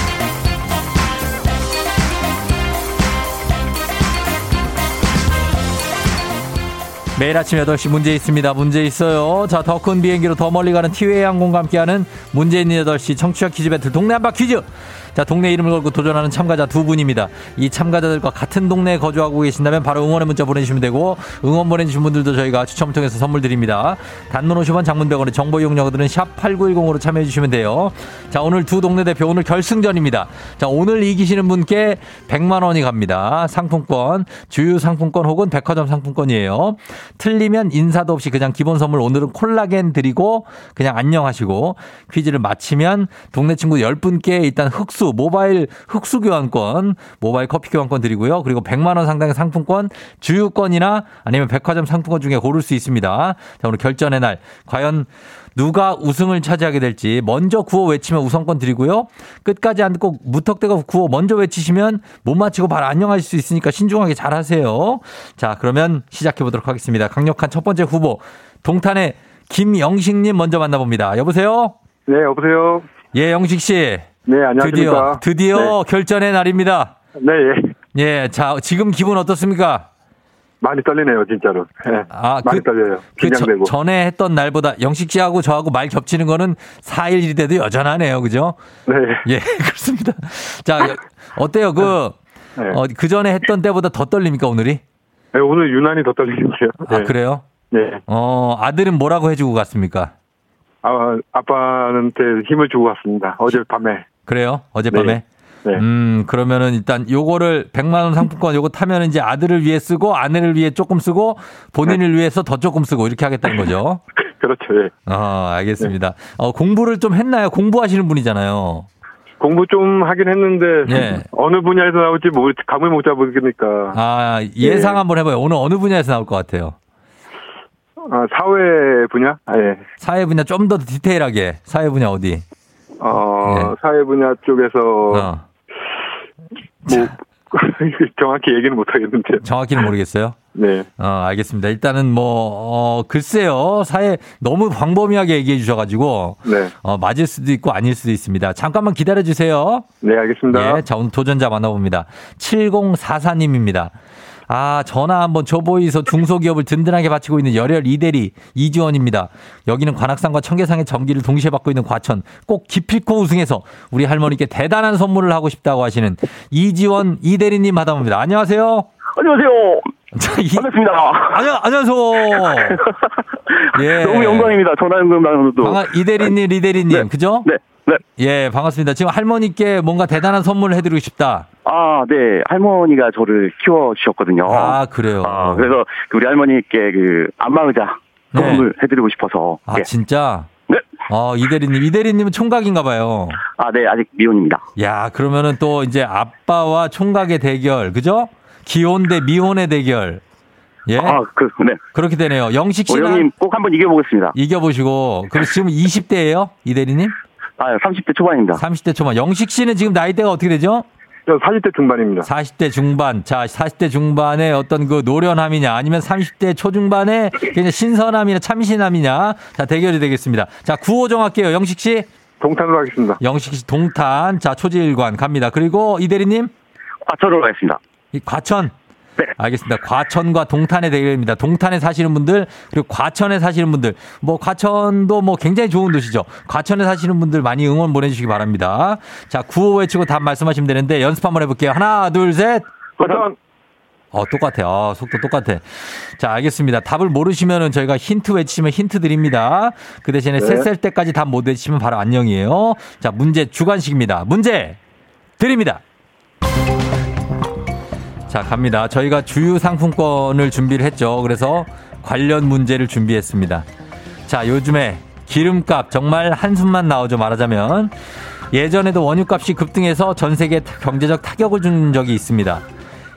매일 아침 8시 문제 있습니다. 문제 있어요. 자, 더 큰 비행기로 더 멀리 가는 티웨이 항공과 함께하는 문제 있는 8시 청취자 퀴즈 배틀 동네 한바 퀴즈. 자, 동네 이름을 걸고 도전하는 참가자 두 분입니다. 이 참가자들과 같은 동네에 거주하고 계신다면 바로 응원의 문자 보내주시면 되고 응원 보내주신 분들도 저희가 추첨을 통해서 선물 드립니다. 단문 50원 장문병원의 정보 이용료들은 샵 8910으로 참여해 주시면 돼요. 자, 오늘 두 동네 대표 오늘 결승전입니다. 자, 오늘 이기시는 분께 100만 원이 갑니다. 상품권, 주유 상품권 혹은 백화점 상품권이에요. 틀리면 인사도 없이 그냥 기본 선물 오늘은 콜라겐 드리고 그냥 안녕하시고 퀴즈를 마치면 동네 친구 10분께 일단 흑수 모바일 흑수 교환권, 모바일 커피 교환권 드리고요. 그리고 100만 원 상당의 상품권, 주유권이나 아니면 백화점 상품권 중에 고를 수 있습니다. 자, 오늘 결전의 날 과연 누가 우승을 차지하게 될지 먼저 구호 외치면 우선권 드리고요. 끝까지 안 듣고 무턱대고 구호 먼저 외치시면 못 맞히고 바로 안녕하실 수 있으니까 신중하게 잘 하세요. 자, 그러면 시작해 보도록 하겠습니다. 강력한 첫 번째 후보 동탄의 김영식님 먼저 만나봅니다. 여보세요? 네, 여보세요? 예, 영식 씨. 네, 안녕하십니까? 드디어, 드디어 네. 결전의 날입니다. 네, 예. 예, 자, 지금 기분 어떻습니까? 많이 떨리네요, 진짜로. 예. 아, 많이 그- 떨려요. 그 긴장되고. 저- 전에 했던 날보다 영식 씨하고 저하고 말 겹치는 거는 4일 일이 돼도 여전하네요. 그죠? 네. 예, (laughs) 그렇습니다. 자, 여- 어때요? 그, 네. 어, 그 전에 했던 때보다 더 떨립니까, 오늘이? 네, 오늘 유난히 더 떨리는데요. 아, 네. 그래요? 네. 어, 아들은 뭐라고 해주고 갔습니까? 아, 아빠한테 힘을 주고 갔습니다. 어젯밤에. 그래요? 어젯밤에? 네. 음, 그러면은 일단 요거를 100만원 상품권 요거 타면 이제 아들을 위해 쓰고 아내를 위해 조금 쓰고 본인을 위해서 더 조금 쓰고 이렇게 하겠다는 거죠. (laughs) 그렇죠, 예. 어, 알겠습니다. 어, 공부를 좀 했나요? 공부하시는 분이잖아요. 공부 좀 하긴 했는데, 예. 어느 분야에서 나올지 뭐, 감을 못 잡으니까. 아, 예상 예. 한번 해봐요. 오늘 어느 분야에서 나올 것 같아요? 아, 사회 분야? 아, 예. 사회 분야 좀 더 디테일하게. 사회 분야 어디? 어, 사회 분야 쪽에서, 예. 어, 뭐, (laughs) 정확히 얘기는 못 하겠는데. 정확히는 모르겠어요. 네. 어, 알겠습니다. 일단은 뭐, 어, 글쎄요. 사회 너무 광범위하게 얘기해 주셔가지고, 네. 어, 맞을 수도 있고 아닐 수도 있습니다. 잠깐만 기다려 주세요. 네, 알겠습니다. 예, 자, 오늘 도전자 만나봅니다. 7044님입니다. 아, 전화 한번 줘보이소 중소기업을 든든하게 바치고 있는 열혈 이대리 이주원입니다. 여기는 관악산과 청계산의 전기를 동시에 받고 있는 과천. 꼭 기필코 우승해서 우리 할머니께 대단한 선물을 하고 싶다고 하시는 이지원 이대리님 받아봅니다. 안녕하세요. 안녕하세요. (laughs) 반갑습니다. 안녕, 안녕하세요. (laughs) 예. 너무 영광입니다. 전화 연결만으로도. 방아, 이대리님, 이대리님, 그죠? 네. 네. 예, 반갑습니다. 지금 할머니께 뭔가 대단한 선물을 해드리고 싶다. 아, 네. 할머니가 저를 키워주셨거든요. 아, 그래요. 아, 그래서 그 우리 할머니께 그 안마의자 네. 선물 해드리고 싶어서. 아, 예. 진짜? 네. 어, 이대리님. 이대리님은 총각인가 봐요. 아, 네. 아직 미혼입니다. 야, 그러면은 또 이제 아빠와 총각의 대결, 그죠? 기혼 대 미혼의 대결. 예. 아, 그, 네. 그렇게 되네요. 영식 씨는 형님 꼭 한번 이겨보겠습니다. 이겨보시고. 그럼 지금 20대예요 이대리님? 아, 30대 초반입니다. 30대 초반. 영식 씨는 지금 나이대가 어떻게 되죠? 저 40대 중반입니다. 40대 중반. 자, 40대 중반의 어떤 그 노련함이냐 아니면 30대 초중반의 그냥 신선함이냐 참신함이냐. 자, 대결이 되겠습니다. 자, 구호 정할게요. 영식 씨. 동탄으로 하겠습니다. 영식 씨 동탄. 자, 초지일관 갑니다. 그리고 이 대리님. 과천으로 가겠습니다. 이 과천. 네. 알겠습니다. 과천과 동탄의 대결입니다. 동탄에 사시는 분들 그리고 과천에 사시는 분들 뭐 과천도 뭐 굉장히 좋은 도시죠. 과천에 사시는 분들 많이 응원 보내주시기 바랍니다. 자 구호 외치고 답 말씀하시면 되는데 연습 한번 해볼게요. 하나 둘 셋. 과천. 어 똑같아. 어, 속도 똑같아. 자 알겠습니다. 답을 모르시면은 저희가 힌트 외치면 힌트 드립니다. 그 대신에 네. 셋셀 때까지 답 못 외치면 바로 안녕이에요. 자 문제 주관식입니다. 문제 드립니다. 자, 갑니다. 저희가 주유 상품권을 준비를 했죠. 그래서 관련 문제를 준비했습니다. 자, 요즘에 기름값 정말 한숨만 나오죠. 말하자면. 예전에도 원유값이 급등해서 전 세계에 경제적 타격을 준 적이 있습니다.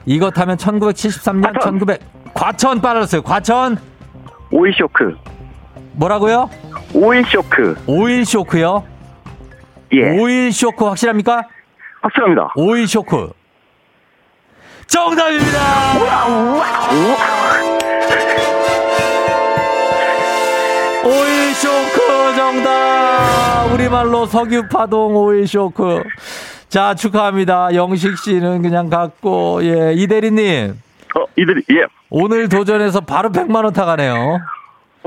이것 하면 1973년 1900 과천 빨았어요. 과천 오일 쇼크. 뭐라고요? 오일 쇼크. 오일 쇼크요? 예. 오일 쇼크 확실합니까? 확실합니다. 오일 쇼크. 정답입니다. 오일 쇼크 정답. 우리말로 석유 파동 오일 쇼크. 자, 축하합니다. 영식 씨는 그냥 갖고, 예, 이대리님. 어, 이들이, 예. 오늘 도전해서 바로 100만원 타가네요.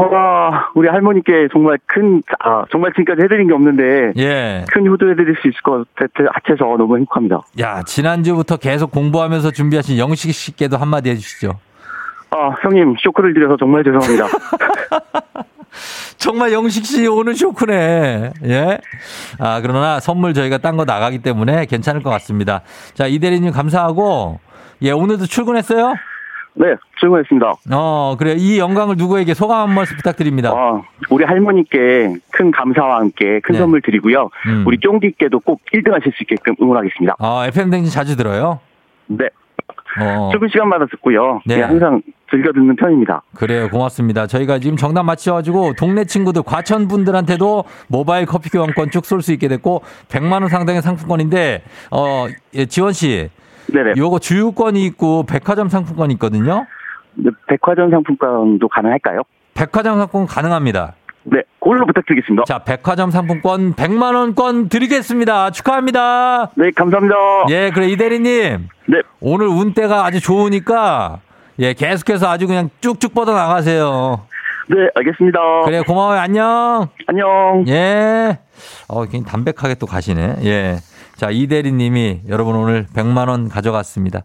와, 우리 할머니께 정말 큰, 아, 정말 지금까지 해드린 게 없는데. 예. 큰 효도해드릴 수 있을 것 같아서 너무 행복합니다. 야, 지난주부터 계속 공부하면서 준비하신 영식 씨께도 한마디 해주시죠. 아, 형님, 쇼크를 드려서 정말 죄송합니다. (laughs) 정말 영식 씨 오늘 쇼크네. 예. 아, 그러나 선물 저희가 딴 거 나가기 때문에 괜찮을 것 같습니다. 자, 이대리님 감사하고, 예, 오늘도 출근했어요? 네, 출근했습니다. 어, 그래. 이 영광을 누구에게 소감 한 말씀 부탁드립니다. 아, 우리 할머니께 큰 감사와 함께 큰 네. 선물 드리고요. 음. 우리 쫑디께도 꼭 1등 하실 수 있게끔 응원하겠습니다. 어, FM댕진 자주 들어요? 네. 어. 출근 시간마다 듣고요. 네. 네. 항상 즐겨 듣는 편입니다. 그래요. 고맙습니다. 저희가 지금 정답 맞춰가지고 동네 친구들, 과천 분들한테도 모바일 커피 교환권 쭉 쏠 수 있게 됐고, 100만원 상당의 상품권인데, 어, 예, 지원 씨. 네네. 요거 주유권이 있고, 백화점 상품권이 있거든요? 네, 백화점 상품권도 가능할까요? 백화점 상품권 가능합니다. 네, 그걸로 부탁드리겠습니다. 자, 백화점 상품권 100만 원권 드리겠습니다. 축하합니다. 네, 감사합니다. 예, 그래 이 대리님. 네. 오늘 운때가 아주 좋으니까 예, 계속해서 아주 그냥 쭉쭉 뻗어 나가세요. 네, 알겠습니다. 그래, 고마워요. 안녕. 안녕. 예. 어, 굉장히 담백하게 또 가시네. 예. 자, 이대리님이 여러분 오늘 100만원 가져갔습니다.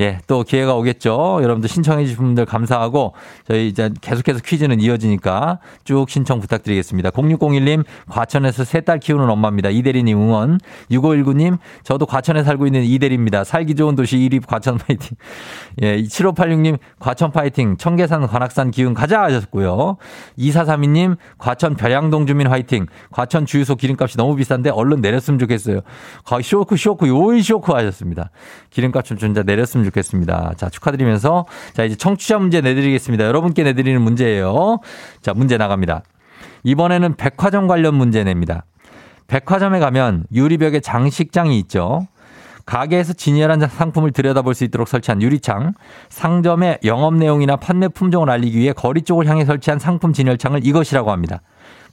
예, 또 기회가 오겠죠. 여러분들 신청해 주신 분들 감사하고 저희 이제 계속해서 퀴즈는 이어지니까 쭉 신청 부탁드리겠습니다. 0601님, 과천에서 세 딸 키우는 엄마입니다. 이대리님 응원. 6519님, 저도 과천에 살고 있는 이대리입니다. 살기 좋은 도시 1위 과천 파이팅. 예, 7586님, 과천 파이팅. 청계산 관악산 기운 가자 하셨고요. 2432님, 과천 별양동 주민 화이팅. 과천 주유소 기름값이 너무 비싼데 얼른 내렸으면 좋겠어요. 거의 쇼크 쇼크 요이 쇼크 하셨습니다. 기름값 좀 진짜 내렸으면 좋겠습니다. 자 축하드리면서 자 이제 청취자 문제 내드리겠습니다. 여러분께 내드리는 문제예요. 자 문제 나갑니다. 이번에는 백화점 관련 문제 냅니다. 백화점에 가면 유리벽에 장식장이 있죠. 가게에서 진열한 상품을 들여다볼 수 있도록 설치한 유리창, 상점의 영업 내용이나 판매 품종을 알리기 위해 거리 쪽을 향해 설치한 상품 진열창을 이것이라고 합니다.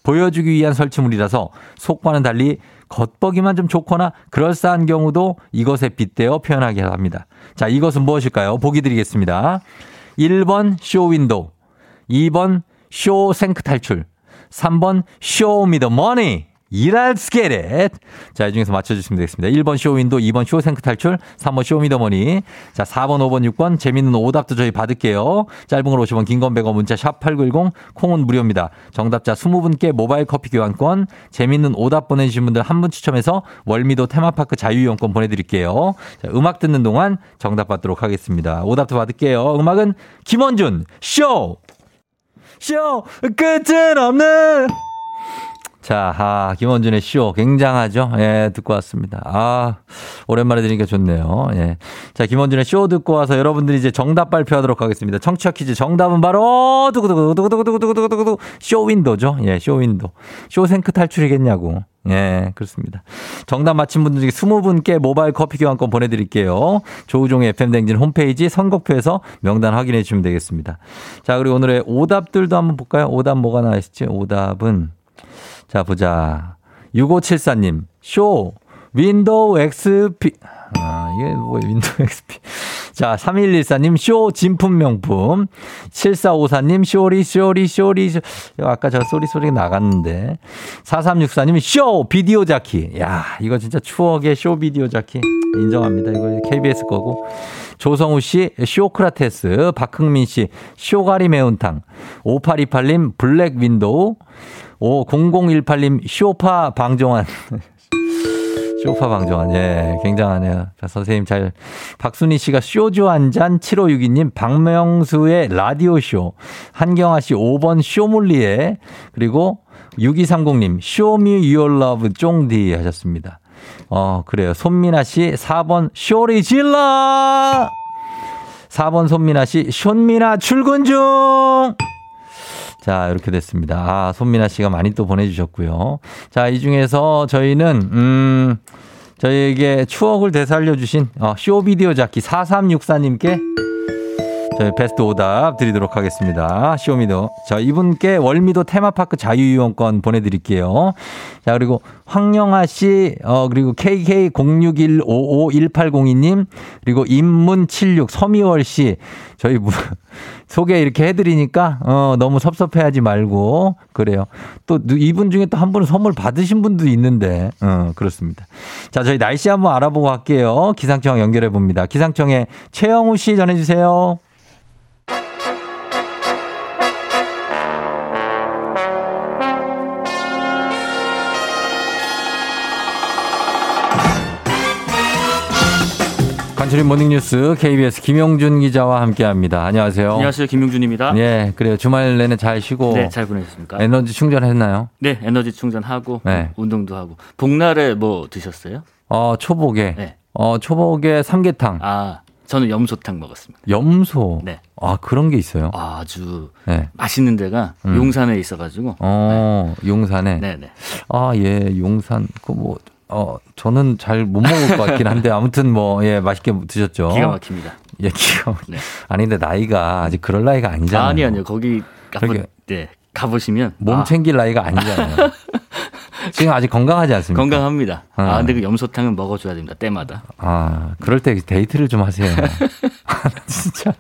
보여주기 위한 설치물이라서 속과는 달리 겉보기만 좀 좋거나 그럴싸한 경우도 이것에 빗대어 표현하게 합니다. 자, 이것은 무엇일까요? 보기 드리겠습니다. 1번 쇼 윈도우, 2번 쇼생크 탈출, 3번 Show Me The Money. 이랄 스케렛. 자, 이 중에서 맞춰주시면 되겠습니다. 1번 쇼윈도, 2번 쇼생크 탈출, 3번 Show Me The Money. 자, 4번, 5번, 6번. 재밌는 오답도 저희 받을게요. 짧은 걸 50원, 긴 건 100원, 문자 샵 8910, 콩은 무료입니다. 정답자 20분께 모바일 커피 교환권, 재밌는 오답 보내주신 분들 한 분 추첨해서 월미도 테마파크 자유이용권 보내드릴게요. 자, 음악 듣는 동안 정답 받도록 하겠습니다. 오답도 받을게요. 음악은 김원준, 쇼! 쇼! 끝은 없는! 자, 아, 김원준의 쇼 굉장하죠? 예, 듣고 왔습니다. 아, 오랜만에 들으니까 좋네요. 예. 자, 김원준의 쇼 듣고 와서 여러분들이 이제 정답 발표하도록 하겠습니다. 청취자 퀴즈 정답은 바로 두구두구두구두구두구두구두구 쇼 윈도죠. 예, 쇼 윈도. 쇼 생크 탈출이겠냐고. 예, 그렇습니다. 정답 맞힌 분들 중에 20분께 모바일 커피 교환권 보내드릴게요. 조우종의 FM댕진 홈페이지 선곡표에서 명단 확인해 주시면 되겠습니다. 자, 그리고 오늘의 오답들도 한번 볼까요? 오답 뭐가 나와 있을지? 오답은 자, 보자. 6574님, 쇼, 윈도우 XP. 아, 이게 뭐, 윈도우 XP. 자, 3114님, 쇼, 진품 명품. 7454님, 쇼리, 쇼리, 쇼리. 쇼. 아까 저 Sorry Sorry가 나갔는데. 4364님, 쇼, 비디오 자키. 야, 이거 진짜 추억의 쇼 비디오 자키. 인정합니다. 이거 KBS 거고. 조성우 씨, 쇼크라테스. 박흥민 씨, 쇼가리 매운탕. 5828님, 블랙 윈도우. 오, 0018님, 쇼파 방종환. (laughs) 쇼파 방종환. 예, 굉장하네요. 자, 선생님 잘. 박순희 씨가 쇼주 한 잔, 7562님, 박명수의 라디오쇼. 한경아 씨 5번 쇼몰리에. 그리고 6230님, Show me your love 쫑디 하셨습니다. 어, 그래요. 손민아 씨 4번 쇼리 질러! 4번 손민아 씨, 쇼미나 출근 중! 자, 이렇게 됐습니다. 아, 손민아 씨가 많이 또 보내주셨고요. 자, 이 중에서 저희는, 음, 저희에게 추억을 되살려주신, 어, 쇼 비디오 자키 4364님께 저희 베스트 오답 드리도록 하겠습니다. Show Me The. 자, 이분께 월미도 테마파크 자유이용권 보내드릴게요. 자, 그리고 황영아 씨, 어, 그리고 KK06155180님, 그리고 임문76 서미월 씨, 저희 뭐, (laughs) 소개 이렇게 해드리니까, 어, 너무 섭섭해하지 말고, 그래요. 또 이분 중에 또 한 분은 선물 받으신 분도 있는데, 어, 그렇습니다. 자, 저희 날씨 한번 알아보고 갈게요. 기상청 연결해 봅니다. 기상청에 최영우 씨 전해주세요. 간추린 모닝뉴스 KBS 김용준 기자와 함께합니다. 안녕하세요. 안녕하세요, 김용준입니다. 예, 그래요. 주말 내내 잘 쉬고. 네, 잘 보내셨습니까? 에너지 충전했나요? 네, 에너지 충전하고 네. 운동도 하고. 복날에 뭐 드셨어요? 어, 초복에. 네. 어, 초복에 삼계탕. 아, 저는 염소탕 먹었습니다. 염소. 네. 아, 그런 게 있어요. 아 주 네. 맛있는 데가 음. 용산에 있어가지고. 어, 용산에. 네, 네. 아, 예, 용산. 그 뭐, 어, 저는 잘 못 먹을 것 같긴 한데 (laughs) 아무튼 뭐, 예, 맛있게 드셨죠. 기가 막힙니다. 예, 기가 막 네. 아니, 근데 나이가 아직 그럴 나이가 아니잖아요. 아니, 아니요. 거기 한번. 네. 가보시면 몸 챙길 나이가 아니잖아요. (laughs) 지금 아직 건강하지 않습니까? 건강합니다. 어. 아, 근데 그 염소탕은 먹어줘야 됩니다. 때마다. 아, 그럴 때 데이트를 좀 하세요. (laughs) (laughs) 진짜.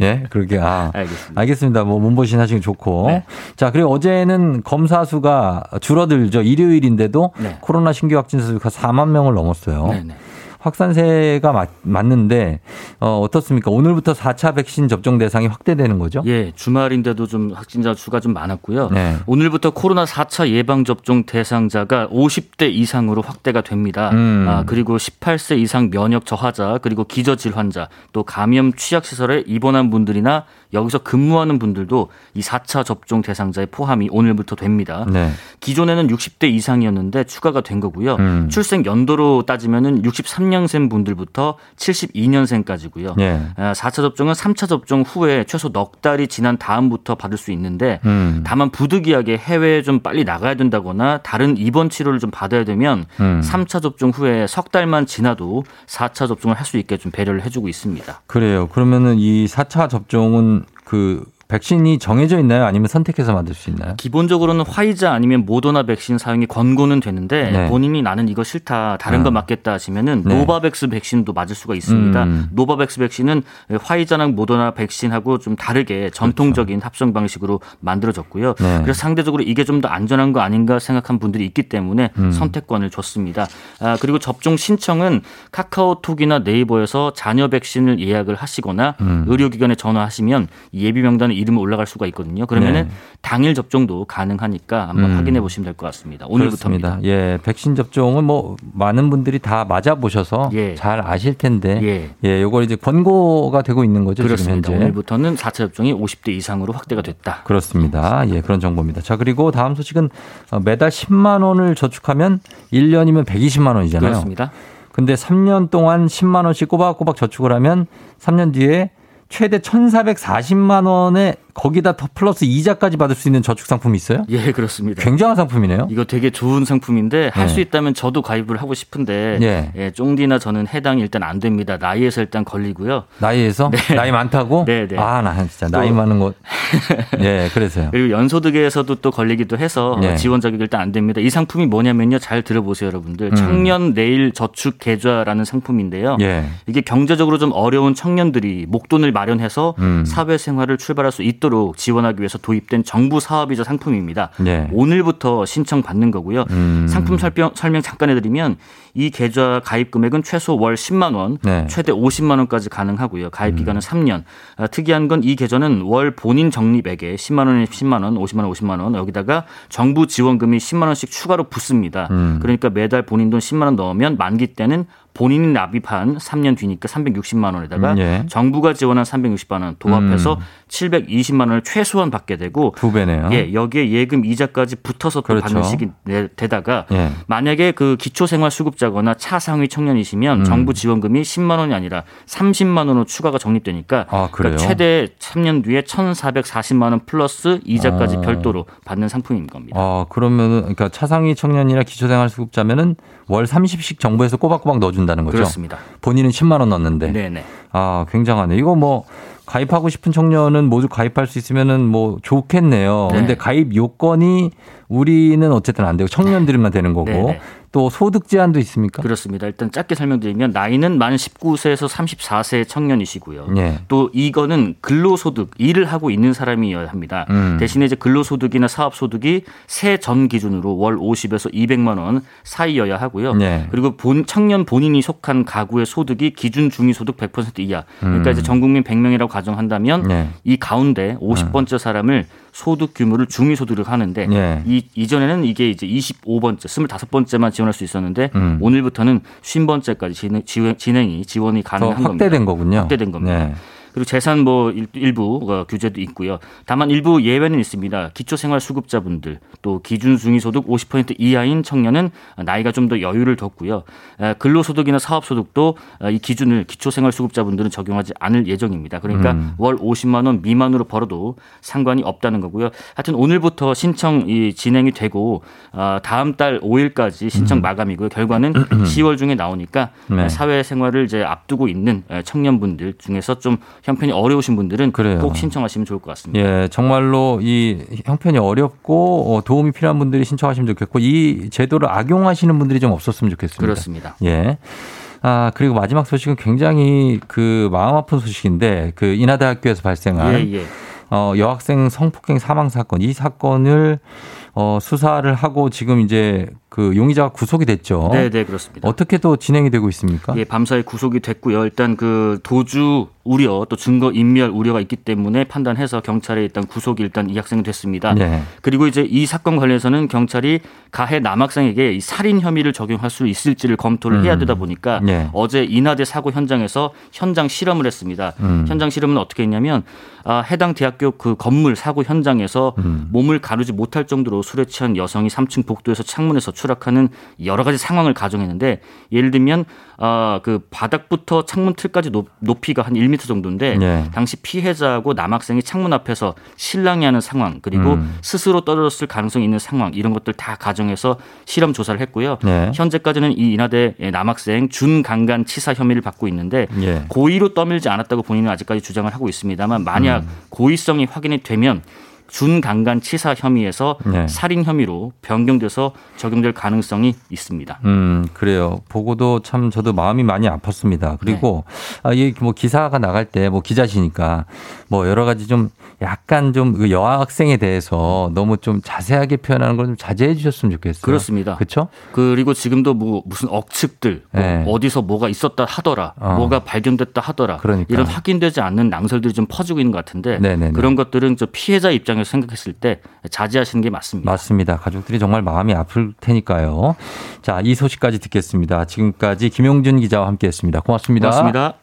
예, 그렇게, 아. 알겠습니다. 알겠습니다. 뭐, 몸보신 하시기 좋고. 네. 자, 그리고 어제는 검사 수가 줄어들죠. 일요일인데도 네. 코로나 신규 확진자 수가 4만 명을 넘었어요. 네네. 확산세가 맞, 맞는데, 어, 어떻습니까? 오늘부터 4차 백신 접종 대상이 확대되는 거죠? 예, 주말인데도 좀 확진자 수가 좀 많았고요. 네. 오늘부터 코로나 4차 예방 접종 대상자가 50대 이상으로 확대가 됩니다. 음. 아, 그리고 18세 이상 면역 저하자, 그리고 기저질 환자, 또 감염 취약 시설에 입원한 분들이나 여기서 근무하는 분들도 이 4차 접종 대상자에 포함이 오늘부터 됩니다. 네. 기존에는 60대 이상이었는데 추가가 된 거고요. 음. 출생 연도로 따지면은 63년생 분들부터 72년생까지고요. 예. 4차 접종은 3차 접종 후에 최소 넉 달이 지난 다음부터 받을 수 있는데 음. 다만 부득이하게 해외에 좀 빨리 나가야 된다거나 다른 입원 치료를 좀 받아야 되면 음. 3차 접종 후에 석 달만 지나도 4차 접종을 할 수 있게 좀 배려를 해주고 있습니다. 그래요. 그러면은 이 4차 접종은 그 백신이 정해져 있나요? 아니면 선택해서 만들 수 있나요? 기본적으로는 화이자 아니면 모더나 백신 사용이 권고는 되는데 네. 본인이 나는 이거 싫다 다른 아. 거 맞겠다 하시면은 네. 노바백스 백신도 맞을 수가 있습니다. 음. 노바백스 백신은 화이자랑 모더나 백신하고 좀 다르게 전통적인 합성 방식으로 만들어졌고요. 그렇죠. 네. 그래서 상대적으로 이게 좀 더 안전한 거 아닌가 생각한 분들이 있기 때문에 음. 선택권을 줬습니다. 아, 그리고 접종 신청은 카카오톡이나 네이버에서 자녀 백신을 예약을 하시거나 음. 의료기관에 전화하시면 예비 명단에 이름이 올라갈 수가 있거든요. 그러면은 네. 당일 접종도 가능하니까 한번 음. 확인해 보시면 될 것 같습니다. 오늘부터입니다. 예, 백신 접종은 뭐 많은 분들이 다 맞아 보셔서 예. 잘 아실 텐데 예. 예, 요걸 이제 권고가 되고 있는 거죠, 그렇습니다. 오늘부터는 4차 접종이 50대 이상으로 확대가 됐다. 그렇습니다. 예, 그런 정보입니다. 자, 그리고 다음 소식은 어, 매달 10만 원을 저축하면 1년이면 120만 원이잖아요. 그렇습니다. 근데 3년 동안 10만 원씩 꼬박꼬박 저축을 하면 3년 뒤에 최대 1,440만 원에 거기다 더 플러스 이자까지 받을 수 있는 저축 상품이 있어요? 예, 그렇습니다. 굉장한 상품이네요. 이거 되게 좋은 상품인데 할수 네. 있다면 저도 가입을 하고 싶은데 예. 예, 쫑디나 저는 해당이 일단 안 됩니다. 나이에서 일단 걸리고요. 나이에서 나이 많다고? 네, 네. 아, 나 진짜 나이 또- 많은 거. (laughs) 예, 그래서요. 그리고 연소득에서도 또 걸리기도 해서 네. 지원 자격이 일단 안 됩니다. 이 상품이 뭐냐면요. 잘 들어보세요, 여러분들. 음. 청년 내일 저축 계좌라는 상품인데요. 예. 이게 경제적으로 좀 어려운 청년들이 목돈을 마련해서 음. 사회생활을 출발할 수 있 도록 지원하기 위해서 도입된 정부 사업이자 상품입니다. 예. 오늘부터 신청 받는 거고요. 음. 상품 설명, 설명 잠깐 해드리면 이 계좌 가입 금액은 최소 월 10만 원, 네. 최대 50만 원까지 가능하고요. 가입 음. 기간은 3년. 아, 특이한 건 이 계좌는 월 본인 적립액에 10만 원에 10만 원, 50만 원, 50만 원 여기다가 정부 지원금이 10만 원씩 추가로 붙습니다. 음. 그러니까 매달 본인 돈 10만 원 넣으면 만기 때는 본인이 납입한 3년 뒤니까 360만 원에다가 음, 예. 정부가 지원한 360만 원 도합해서 음. 720만 원을 최소한 받게 되고 두 배네요. 예, 여기에 예금 이자까지 붙어서 또 그렇죠. 받는 식이 내- 되다가 예. 만약에 그 기초생활수급자거나 차상위 청년이시면 음. 정부 지원금이 10만 원이 아니라 30만 원으로 추가가 적립되니까 아, 그래요? 그러니까 최대 3년 뒤에 1,440만 원 플러스 이자까지 어. 별도로 받는 상품인 겁니다. 어, 그러면은 그러니까 차상위 청년이나 기초생활 수급자면은 월 30씩 정부에서 꼬박꼬박 넣어준다는 거죠. 그렇습니다. 본인은 10만 원 넣는데. 네네. 아, 굉장하네. 이거 뭐 가입하고 싶은 청년은 모두 가입할 수 있으면은 뭐 좋겠네요. 네. 근데 가입 요건이 우리는 어쨌든 안 되고 청년들만 되는 거고 네네. 또 소득 제한도 있습니까? 그렇습니다. 일단 짧게 설명드리면 나이는 만 19세에서 34세 청년이시고요. 예. 또 이거는 근로소득 일을 하고 있는 사람이어야 합니다. 음. 대신에 이제 근로소득이나 사업소득이 세 전 기준으로 월 50에서 200만 원 사이여야 하고요. 네. 그리고 본 청년 본인이 속한 가구의 소득이 기준 중위소득 100% 이하. 그러니까 음. 이제 전 국민 100명이라고 가정한다면 네. 이 가운데 50번째 사람을 소득 규모를 중위소득으로 하는데 네. 이 이전에는 이게 이제 25번째, 25번째만 지 원할 수 있었는데 음. 오늘부터는 50번째까지 진행, 진행이 지원이 더 가능한 겁니다. 확대된 거군요. 확대된 겁니다. 네. 그리고 재산 뭐 일- 일부 어, 규제도 있고요. 다만 일부 예외는 있습니다. 기초생활수급자분들 또 기준 중위소득 50% 이하인 청년은 나이가 좀 더 여유를 뒀고요. 에, 근로소득이나 사업소득도 어, 이 기준을 기초생활수급자분들은 적용하지 않을 예정입니다. 그러니까 음. 월 50만 원 미만으로 벌어도 상관이 없다는 거고요. 하여튼 오늘부터 신청 이 진행이 되고 어, 다음 달 5일까지 신청 마감이고요. 결과는 (clears throat) 10월 중에 나오니까 음. 네. 사회생활을 이제 앞두고 있는 청년분들 중에서 좀 형편이 어려우신 분들은 그래요. 꼭 신청하시면 좋을 것 같습니다. 예, 정말로 이 형편이 어렵고 어, 도움이 필요한 분들이 신청하시면 좋겠고 이 제도를 악용하시는 분들이 좀 없었으면 좋겠습니다. 그렇습니다. 예. 아, 그리고 마지막 소식은 굉장히 그 마음 아픈 소식인데 그 인하대학교에서 발생한 예, 예. 어, 여학생 성폭행 사망 사건 이 사건을 어, 수사를 하고 지금 이제 그 용의자가 구속이 됐죠. 네, 네, 그렇습니다. 어떻게 또 진행이 되고 있습니까? 예, 밤사이 구속이 됐고요. 일단 그 도주 우려 또 증거 인멸 우려가 있기 때문에 판단해서 경찰에 일단 구속이 일단 이 학생이 됐습니다. 네. 그리고 이제 이 사건 관련해서는 경찰이 가해 남학생에게 이 살인 혐의를 적용할 수 있을지를 검토를 음. 해야 되다 보니까 네. 어제 인하대 사고 현장에서 현장 실험을 했습니다. 음. 현장 실험은 어떻게 했냐면 아, 해당 대학교 그 건물 사고 현장에서 음. 몸을 가누지 못할 정도로 술에 취한 여성이 3층 복도에서 창문에서 추락하는 여러 가지 상황을 가정했는데 예를 들면 아, 그 바닥부터 창문 틀까지 높, 높이가 한 1m 정도인데 네. 당시 피해자하고 남학생이 창문 앞에서 실랑이 하는 상황 그리고 음. 스스로 떨어졌을 가능성이 있는 상황 이런 것들 다 가정해서 실험 조사를 했고요. 네. 현재까지는 이 인하대 남학생 준강간 치사 혐의를 받고 있는데 예. 고의로 떠밀지 않았다고 본인은 아직까지 주장을 하고 있습니다만 만약 음. 고의성이 확인이 되면 준강간 치사 혐의에서 네. 살인 혐의로 변경돼서 적용될 가능성이 있습니다. 음, 그래요. 보고도 참 저도 마음이 많이 아팠습니다. 그리고 아, 이뭐 기사가 나갈 때 뭐 기자시니까 뭐 여러 가지 좀 약간 좀그 여학생에 대해서 너무 좀 자세하게 표현하는 걸 좀 자제해 주셨으면 좋겠어요. 그렇습니다. 그렇죠? 그리고 지금도 뭐 무슨 억측들 뭐 네. 어디서 뭐가 있었다 하더라 어. 뭐가 발견됐다 하더라 그러니까. 이런 확인되지 않는 낭설들이 좀 퍼지고 있는 것 같은데 네네네. 그런 것들은 저 피해자 입장에서 생각했을 때 자제하시는 게 맞습니다. 맞습니다. 가족들이 정말 마음이 아플 테니까요. 자, 이 소식까지 듣겠습니다. 지금까지 김용준 기자와 함께 했습니다. 고맙습니다. 고맙습니다.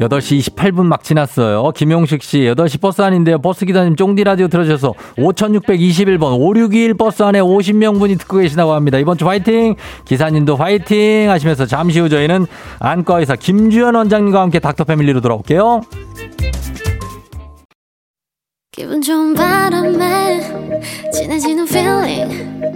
8시 28분 막 지났어요. 김용식 씨, 8시 버스 안인데요. 버스 기사님 쫑디 라디오 들어주셔서 5621번 5621 버스 안에 50명분이 듣고 계시다고 합니다. 이번 주 화이팅! 기사님도 화이팅! 하시면서 잠시 후 저희는 안과 의사 김주현 원장님과 함께 닥터 패밀리로 돌아올게요. 기분 좋은 바람에 진해지는 feeling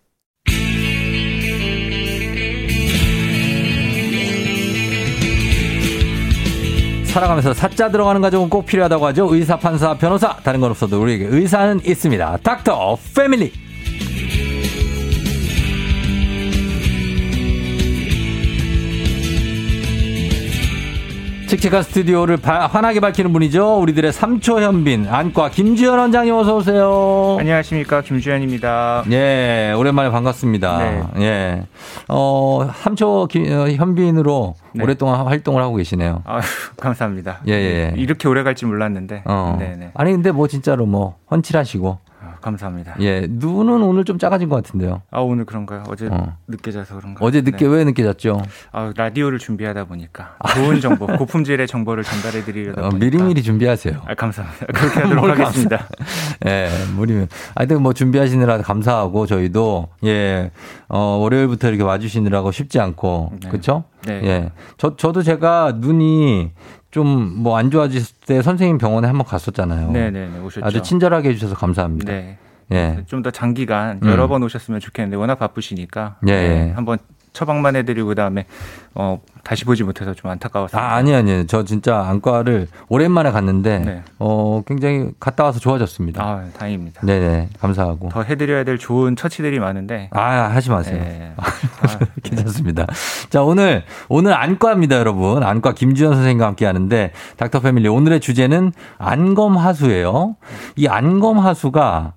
살아가면서 사자 들어가는 가족은 꼭 필요하다고 하죠. 의사, 판사, 변호사. 다른 건 없어도 우리에게 의사는 있습니다. 닥터 패밀리. 칙칙한 스튜디오를 바- 환하게 밝히는 분이죠. 우리들의 삼초 현빈 안과 김주현 원장님 어서 오세요. 안녕하십니까 김주현입니다. 예, 오랜만에 반갑습니다. 네. 예. 어, 삼초 기- 어, 현빈으로 네. 오랫동안 활동을 하고 계시네요. 아 감사합니다. 예, 예. 이렇게 오래 갈줄 몰랐는데. 어. 네네. 아니 근데 뭐 진짜로 뭐 헌칠하시고 아, 감사합니다. 예 눈은 오늘 좀 작아진 것 같은데요. 아 오늘 그런가요? 어제 어. 늦게 자서 그런가? 어제 늦게 왜 늦게 잤죠? 아 라디오를 준비하다 보니까 좋은 정보, (laughs) 고품질의 정보를 전달해 드리려다 어. 미리미리 준비하세요. 아 감사합니다. 그렇게 하도록 뭘 하겠습니다. (laughs) 예, 무리면. 하여튼 뭐 준비하시느라 감사하고 저희도 예, 어, 월요일부터 이렇게 와주시느라고 쉽지 않고 그렇죠? 네. 예, 저 저도 제가 눈이 좀 뭐 안 좋아졌을 때 선생님 병원에 한번 갔었잖아요. 네네네 오셨죠. 아주 친절하게 해주셔서 감사합니다. 네. 예. 좀 더 장기간 음. 여러 번 오셨으면 좋겠는데 워낙 바쁘시니까 예, 네, 예. 한번 처방만 해드리고 그다음에 어 다시 보지 못해서 좀 안타까웠습니다. 아, 아니, 아니. 저 진짜 안과를 오랜만에 갔는데, 네. 어, 굉장히 갔다 와서 좋아졌습니다. 아, 다행입니다. 네네. 감사하고. 더 해드려야 될 좋은 처치들이 많은데. 아, 하지 마세요. 네. (laughs) 괜찮습니다. 자, 오늘, 오늘 안과입니다, 여러분. 안과 김주현 선생님과 함께 하는데, 닥터 패밀리 오늘의 주제는 안검 하수예요. 이 안검 하수가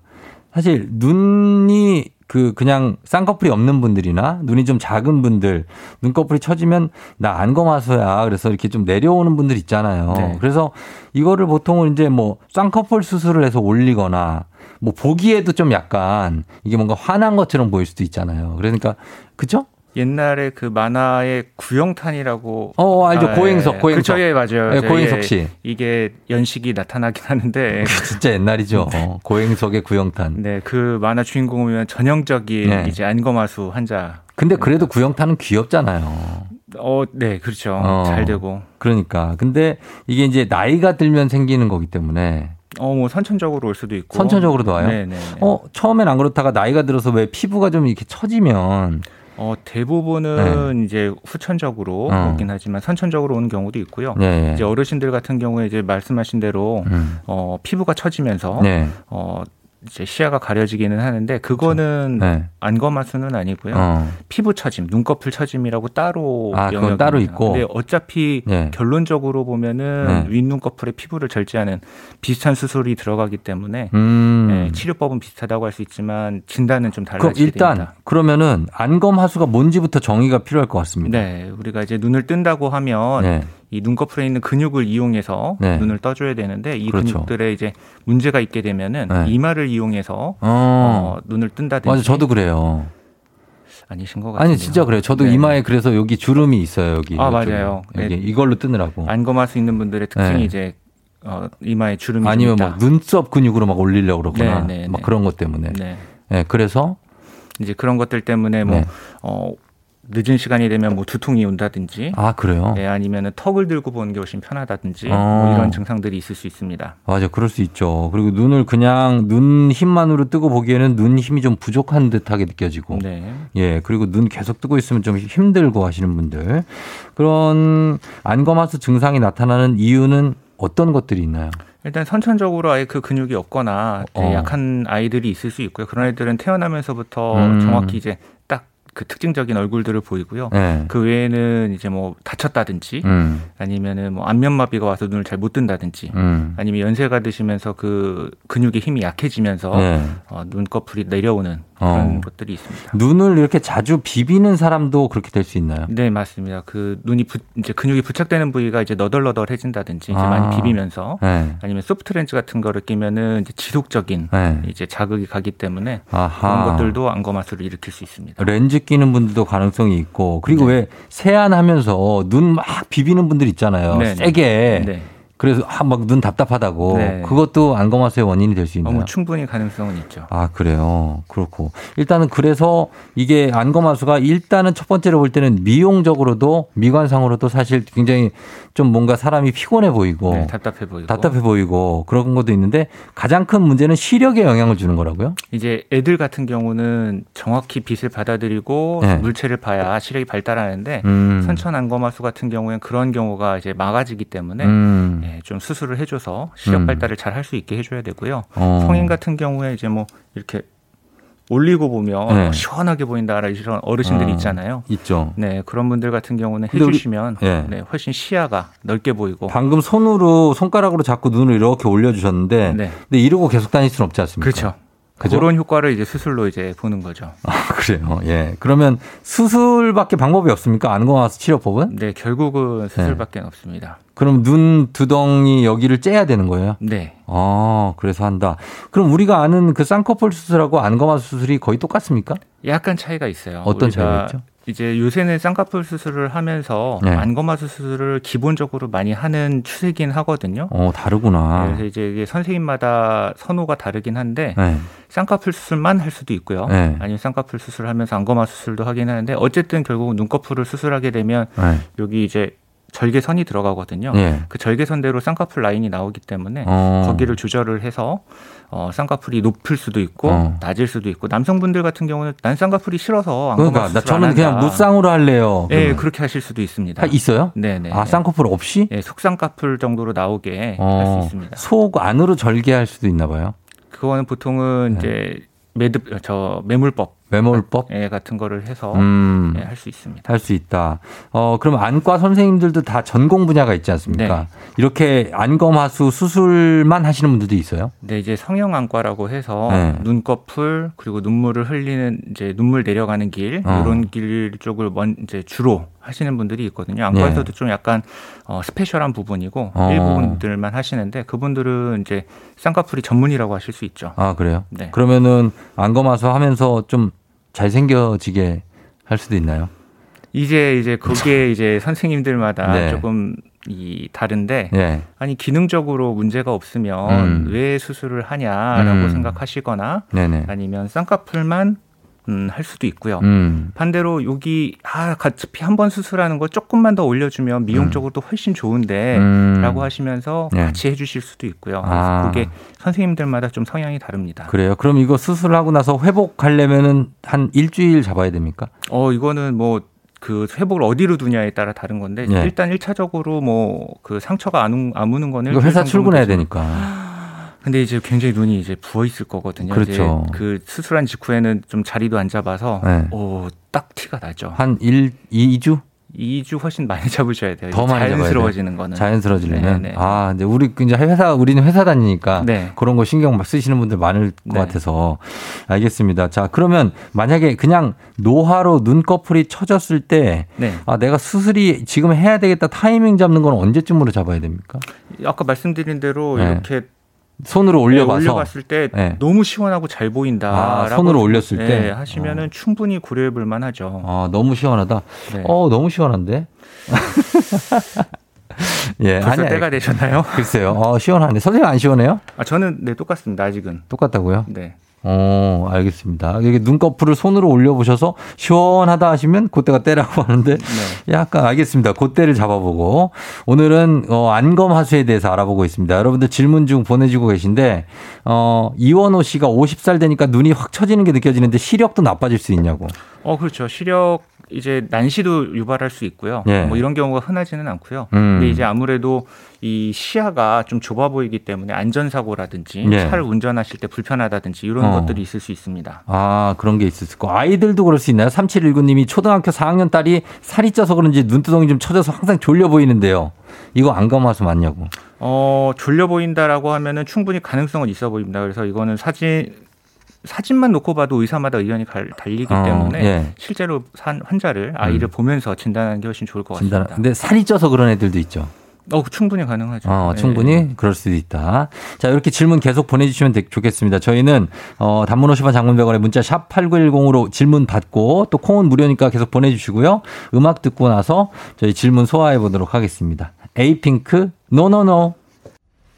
사실 눈이 그 그냥 쌍꺼풀이 없는 분들이나 눈이 좀 작은 분들 눈꺼풀이 처지면 나 안검하수야 그래서 이렇게 좀 내려오는 분들 있잖아요. 네. 그래서 이거를 보통은 이제 뭐 쌍꺼풀 수술을 해서 올리거나 뭐 보기에도 좀 약간 이게 뭔가 화난 것처럼 보일 수도 있잖아요. 그러니까 그죠? 옛날에 그 만화의 구영탄이라고 어, 알죠. 고행석, 예. 고행석. 그쵸, 예, 맞아요. 예, 저, 고행석 예, 씨. 이게 연식이 나타나긴 하는데 (laughs) 진짜 옛날이죠. 어, 고행석의 구영탄. 네, 그 만화 주인공이면 전형적인 네. 이제 안검하수 환자. 근데 그래도 구영탄은 귀엽잖아요. 어, 네, 그렇죠. 어, 잘 되고. 그러니까. 근데 이게 이제 나이가 들면 생기는 거기 때문에 어, 뭐 선천적으로 올 수도 있고. 선천적으로도 와요. 네, 네. 어, 처음엔 안 그렇다가 나이가 들어서 왜 피부가 좀 이렇게 처지면 어, 대부분은 이제 후천적으로 네. 어. 오긴 하지만 선천적으로 오는 경우도 있고요. 네. 이제 어르신들 같은 경우에 이제 말씀하신 대로 음. 어, 피부가 처지면서 네. 어, 이제 시야가 가려지기는 하는데 그거는 네. 안검하수는 아니고요. 어. 피부 처짐, 눈꺼풀 처짐이라고 따로 아, 영역입니다. 따로 있고. 근데 어차피 네. 결론적으로 보면은 네. 윗눈꺼풀의 피부를 절제하는 비슷한 수술이 들어가기 때문에 음. 네, 치료법은 비슷하다고 할 수 있지만 진단은 좀 달라지게 일단 됩니다. 그러면은 안검 하수가 뭔지부터 정의가 필요할 것 같습니다. 네, 우리가 이제 눈을 뜬다고 하면 네. 이 눈꺼풀에 있는 근육을 이용해서 네. 눈을 떠줘야 되는데 이 그렇죠. 근육들에 이제 문제가 있게 되면은 네. 이마를 이용해서 어. 어, 눈을 뜬다든지 맞아, 저도 그래요. 아니신 것 같아요. 아니 진짜 그래요. 저도 네. 이마에 그래서 여기 주름이 있어요. 여기 아 이쪽에. 맞아요. 여기 네. 이걸로 뜨느라고. 안검할 수 있는 분들의 특징이 네. 이제 어, 이마에 주름이 아니면 좀 막. 눈썹 근육으로 막 올리려고 그러거나 네, 네, 막 네. 그런 것 때문에. 네. 네, 그래서 이제 그런 것들 때문에 뭐 네. 어, 늦은 시간이 되면 뭐 두통이 온다든지 아 그래요. 네, 아니면은 턱을 들고 보는 게 훨씬 편하다든지 어. 뭐 이런 증상들이 있을 수 있습니다. 맞아, 그럴 수 있죠. 그리고 눈을 그냥 눈 힘만으로 뜨고 보기에는 눈 힘이 좀 부족한 듯하게 느껴지고. 네. 예, 그리고 눈 계속 뜨고 있으면 좀 힘들고 하시는 분들. 그런 안검하수 증상이 나타나는 이유는 어떤 것들이 있나요? 일단 선천적으로 아예 그 근육이 없거나 어. 약한 아이들이 있을 수 있고요. 그런 애들은 태어나면서부터 음. 정확히 이제 딱 그 특징적인 얼굴들을 보이고요. 네. 그 외에는 이제 뭐 다쳤다든지 음. 아니면은 뭐 안면마비가 와서 눈을 잘 못 뜬다든지 음. 아니면 연세가 드시면서 그 근육의 힘이 약해지면서 네. 어, 눈꺼풀이 내려오는 그런 어. 것들이 있습니다. 눈을 이렇게 자주 비비는 사람도 그렇게 될 수 있나요? 네, 맞습니다. 그 눈이 부, 이제 근육이 부착되는 부위가 이제 너덜너덜해진다든지 이제 아. 많이 비비면서 네. 아니면 소프트 렌즈 같은 거를 끼면은 이제 지속적인 네. 이제 자극이 가기 때문에 아하. 그런 것들도 안검하수를 일으킬 수 있습니다. 렌즈 끼는 분들도 가능성이 있고 그리고 네. 왜 세안하면서 눈 막 비비는 분들 있잖아요. 네, 네. 세게. 네. 그래서 막눈 답답하다고. 네. 그것도 안검하수의 원인이 될 수 있나요? 어, 뭐 충분히 가능성은 있죠. 아, 그래요. 그렇고. 일단은 그래서 이게 안검하수가 일단은 첫 번째로 볼 때는 미용적으로도 미관상으로도 사실 굉장히 좀 뭔가 사람이 피곤해 보이고 네, 답답해 보이고. 답답해 보이고 그런 것도 있는데 가장 큰 문제는 시력에 영향을 주는 거라고요? 이제 애들 같은 경우는 정확히 빛을 받아들이고 네. 물체를 봐야 시력이 발달하는데 음. 선천 안검하수 같은 경우에는 그런 경우가 이제 막아지기 때문에 음. 예, 좀 수술을 해줘서 시력 음. 발달을 잘 할 수 있게 해줘야 되고요. 어. 성인 같은 경우에 이제 뭐 이렇게 올리고 보면 네. 어, 시원하게 보인다라 이런 어르신들이 아, 있잖아요. 있죠. 네 그런 분들 같은 경우는 근데 우리- 해주시면 예. 네, 훨씬 시야가 넓게 보이고 방금 손으로 손가락으로 잡고 눈을 이렇게 올려주셨는데, 네. 근데 이러고 계속 다닐 수는 없지 않습니까? 그렇죠. 그죠? 그런 효과를 이제 수술로 이제 보는 거죠. 아, 그래요. 예. 그러면 수술밖에 방법이 없습니까? 안검하수 치료법은? 네 결국은 수술밖에 없습니다. 그럼 눈 두덩이 여기를 째야 되는 거예요? 네. 아, 그래서 한다. 그럼 우리가 아는 그 쌍꺼풀 수술하고 안검하수 수술이 거의 똑같습니까? 약간 차이가 있어요. 어떤 차이가 있죠? 이제 요새는 쌍꺼풀 수술을 하면서 네. 안검하수 수술을 기본적으로 많이 하는 추세긴 하거든요. 어, 다르구나. 그래서 이제 이게 선생님마다 선호가 다르긴 한데 네. 쌍꺼풀 수술만 할 수도 있고요. 네. 아니면 쌍꺼풀 수술하면서 안검하 수술도 하긴 하는데 어쨌든 결국은 눈꺼풀을 수술하게 되면 네. 여기 이제 절개선이 들어가거든요. 네. 그 절개선대로 쌍꺼풀 라인이 나오기 때문에 어. 거기를 조절을 해서 어, 쌍꺼풀이 높을 수도 있고 어. 낮을 수도 있고 남성분들 같은 경우는 난 쌍꺼풀이 싫어서 안검하 그러니까 나 저는 안 그냥. 무쌍으로 할래요. 예. 그렇게 하실 수도 있습니다. 아, 있어요? 네 네. 아, 쌍꺼풀 없이? 예, 속쌍꺼풀 정도로 나오게 할수 어, 있습니다. 속 안으로 절개할 수도 있나 봐요. 그거는 보통은 이제 매듭 저 매물법 매몰법? 예, 같은 거를 해서 음. 예, 할수 있습니다. 할 수 있다. 어, 그럼 안과 선생님들도 다 전공 분야가 있지 않습니까? 네. 이렇게 안검하수 수술만 하시는 분들도 있어요? 네, 이제 성형안과라고 해서 네. 눈꺼풀 그리고 눈물을 흘리는 이제 눈물 내려가는 길 어. 이런 길 쪽을 먼 이제 주로 하시는 분들이 있거든요. 안과에서도 좀 약간 어, 스페셜한 부분이고 네. 어. 일부분들만 하시는데 그분들은 이제 쌍꺼풀이 전문이라고 하실 수 있죠. 아, 그래요? 네. 그러면은 안검하수 하면서 좀 잘생겨지게 할 수도 있나요? 이제 이제 그게 이제 선생님들마다 네. 조금 이 다른데 예. 아니 기능적으로 문제가 없으면 음. 왜 수술을 하냐라고 음. 생각하시거나 네네. 아니면 쌍꺼풀만 음, 할 수도 있고요. 음. 반대로 여기 아 어차피 한 번 수술하는 거 조금만 더 올려주면 미용적으로도 훨씬 좋은데라고 음. 하시면서 네. 같이 해주실 수도 있고요. 아. 그게 선생님들마다 좀 성향이 다릅니다. 그래요. 그럼 이거 수술하고 나서 회복하려면은 한 일주일 잡아야 됩니까? 어 이거는 뭐그 회복을 어디로 두냐에 따라 다른 건데 예. 일단 일차적으로 뭐 그 상처가 안 우- 아무는 거는 회사 출근해야. 되니까. 근데 이제 굉장히 눈이 이제 부어 있을 거거든요. 그렇죠. 이제 그 수술한 직후에는 좀 자리도 안 잡아서 네. 오, 딱 티가 나죠. 한 1, 2, 2주? 2주 훨씬 많이 (laughs) 잡으셔야 돼요. 더 많이 자연스러워지는? 거는. 자연스러워지려면. 네, 네. 아, 근데 우리 이제 회사 우리는 회사 다니니까 네. 그런 거 신경 막 쓰시는 분들 많을 것 네. 같아서 알겠습니다. 자, 그러면 만약에 그냥 노화로 눈꺼풀이 처졌을 때 네. 아, 내가 수술이 지금 해야 되겠다 타이밍 잡는 건 언제쯤으로 잡아야 됩니까? 아까 말씀드린 대로 네. 이렇게 손으로 올려봐서 네, 올려봤을 때 네. 너무 시원하고 잘 보인다. 아, 손으로 올렸을 때? 네, 하시면은 충분히 고려해 볼 만하죠. 아, 너무 시원하다. 네. 어, 너무 시원한데? (laughs) 예, 벌써 아니, 때가 되셨나요? 글쎄요. 어, 시원하네. 선생님 안 시원해요? 아, 저는 네 똑같습니다. 아직은. 똑같다고요? 네. 어, 알겠습니다. 이게 눈꺼풀을 손으로 올려보셔서 시원하다 하시면 그때가 때라고 (laughs) 하는데 네. 약간 알겠습니다. 그때를 잡아보고 오늘은 어, 안검하수에 대해서 알아보고 있습니다. 여러분들 질문 중 보내주고 계신데 어, 이원호 씨가 50살 되니까 눈이 확 처지는 게 느껴지는데 시력도 나빠질 수 있냐고. 어, 그렇죠. 시력 이제 난시도 유발할 수 있고요. 예. 뭐 이런 경우가 흔하지는 않고요. 음. 근데 이제 아무래도 이 시야가 좀 좁아 보이기 때문에 안전 사고라든지 예. 차를 운전하실 때 불편하다든지 이런 어. 것들이 있을 수 있습니다. 아, 그런 게 있을 거. 아이들도 그럴 수 있나요? 3719님이 초등학교 4학년 딸이 살이 쪄서 그런지 눈두덩이 좀 처져서 항상 졸려 보이는데요. 이거 안검하수 맞냐고. 어, 졸려 보인다라고 하면은 충분히 가능성은 있어 보입니다. 그래서 이거는 사진 사진만 놓고 봐도 의사마다 의견이 갈- 달리기 어, 때문에 예. 실제로 산 환자를 아이를 보면서 진단하는 게 훨씬 좋을 것 진단. 같습니다. 근데 살이 쪄서 그런 애들도 있죠. 어, 충분히 가능하죠. 어, 네. 충분히 그럴 수도 있다. 자, 이렇게 질문 계속 보내주시면 되- 좋겠습니다. 저희는, 어, 단문 50원 장문 100원에 문자 샵 8910으로 질문 받고 또 콩은 무료니까 계속 보내주시고요. 음악 듣고 나서 저희 질문 소화해 보도록 하겠습니다. 에이핑크, No No No.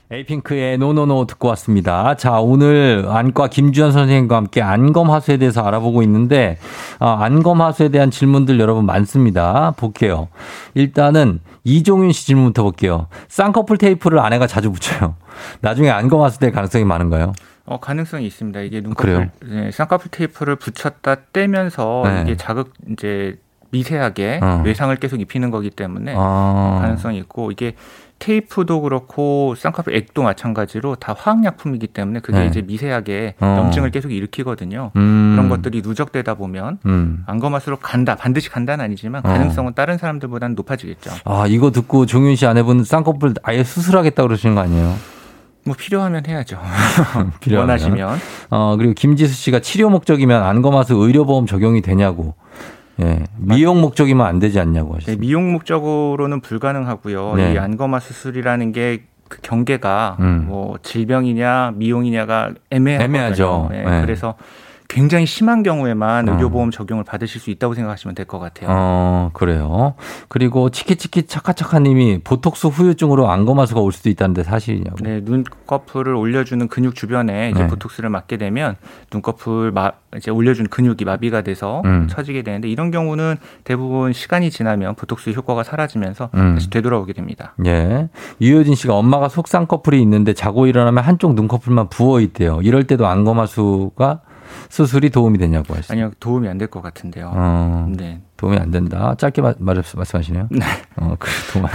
에이핑크의 No No No 듣고 왔습니다. 자, 오늘 안과 김주현 선생님과 함께 안검 하수에 대해서 알아보고 있는데, 아, 안검 하수에 대한 질문들 여러분 많습니다. 볼게요. 일단은 이종윤 씨 질문부터 볼게요. 쌍꺼풀 테이프를 아내가 자주 붙여요. 나중에 안검 하수 될 가능성이 많은가요? 어, 가능성이 있습니다. 이게 그래요? 눈꺼풀, 네, 쌍꺼풀 테이프를 붙였다 떼면서 네. 이게 자극, 이제 미세하게 어. 외상을 계속 입히는 거기 때문에 아. 가능성이 있고 이게 테이프도 그렇고 쌍꺼풀 액도 마찬가지로 다 화학약품이기 때문에 그게 네. 이제 미세하게 어. 염증을 계속 일으키거든요. 음. 그런 것들이 누적되다 보면 음. 안검하수로 간다 반드시 간다는 아니지만 어. 가능성은 다른 사람들보다는 높아지겠죠. 아, 이거 듣고 종윤 씨 아내분 쌍꺼풀 아예 수술하겠다 그러시는 거 아니에요? 뭐 필요하면 해야죠. (laughs) 필요하면. 원하시면. 어, 그리고 김지수 씨가 치료 목적이면 안검하수 의료보험 적용이 되냐고. 예. 미용 목적이면 안 되지 않냐고 네, 하셨습니다. 미용 목적으로는 불가능하고요. 네. 이 안검하 수술이라는 게 그 경계가 음. 뭐 질병이냐 미용이냐가 애매하거든요. 애매하죠. 네, 네. 그래서 굉장히 심한 경우에만 어. 의료보험 적용을 받으실 수 있다고 생각하시면 될 것 같아요. 어, 그래요. 그리고 치키치키 차카차카 님이 보톡스 후유증으로 안검하수가 올 수도 있다는데 사실이냐고. 네, 눈꺼풀을 올려주는 근육 주변에 이제 네. 보톡스를 맞게 되면 눈꺼풀 마, 이제 올려준 근육이 마비가 돼서 음. 처지게 되는데 이런 경우는 대부분 시간이 지나면 보톡스 효과가 사라지면서 음. 다시 되돌아오게 됩니다. 예. 유효진 씨가 엄마가 속쌍꺼풀이 있는데 자고 일어나면 한쪽 눈꺼풀만 부어 있대요. 이럴 때도 안검하수가 수술이 도움이 되냐고 하시죠. 아니요, 도움이 안 될 것 같은데요. 어, 네. 도움이 안 된다. 짧게 마- 말, 말씀하시네요. 네. 어, 그래, 도움.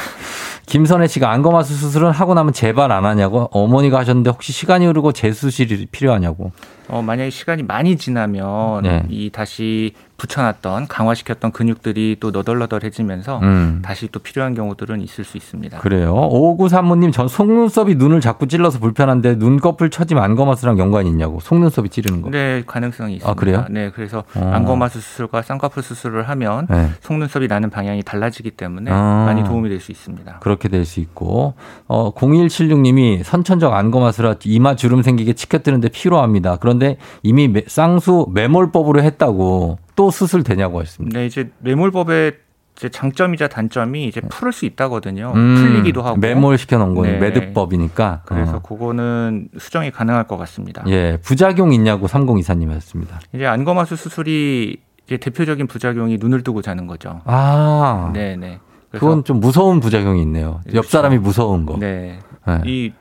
김선혜 씨가 안검하수 수술은 하고 나면 재발 안 하냐고 어머니가 하셨는데 혹시 시간이 흐르고 재수술이 필요하냐고. 어, 만약에 시간이 많이 지나면 네. 이 다시 붙여놨던 강화시켰던 근육들이 또 너덜너덜해지면서 음. 다시 또 필요한 경우들은 있을 수 있습니다. 그래요. 5935님, 전 속눈썹이 눈을 자꾸 찔러서 불편한데 눈꺼풀 처지면 안검하수랑 연관이 있냐고. 속눈썹이 찌르는 거. 네, 가능성이 있습니다. 아, 그래요? 네, 그래서 어. 안검하수 수술과 쌍꺼풀 수술을 하면 네. 속눈썹이 나는 방향이 달라지기 때문에 아. 많이 도움이 될 수 있습니다. 그렇 게 될 수 있고, 어, 0176님이 선천적 안검하수라 이마 주름 생기게 치켜뜨는데 필요합니다. 그런데 이미 매- 쌍수 매몰법으로 했다고 또 수술 되냐고 했습니다. 네, 이제 매몰법에 이제 장점이자 단점이 이제 풀을 수 있다거든요. 음, 풀리기도 하고 매몰 시켜놓은 거는 네. 매듭법이니까. 그래서 어. 그거는 수정이 가능할 것 같습니다. 예, 부작용 있냐고 3024님 하셨습니다. 이제 안검하수 수술이 이제 대표적인 부작용이 눈을 뜨고 자는 거죠. 아. 네, 네. 그건 좀 무서운 부작용이 있네요. 옆 사람이 무서운 거. 네. 네. 이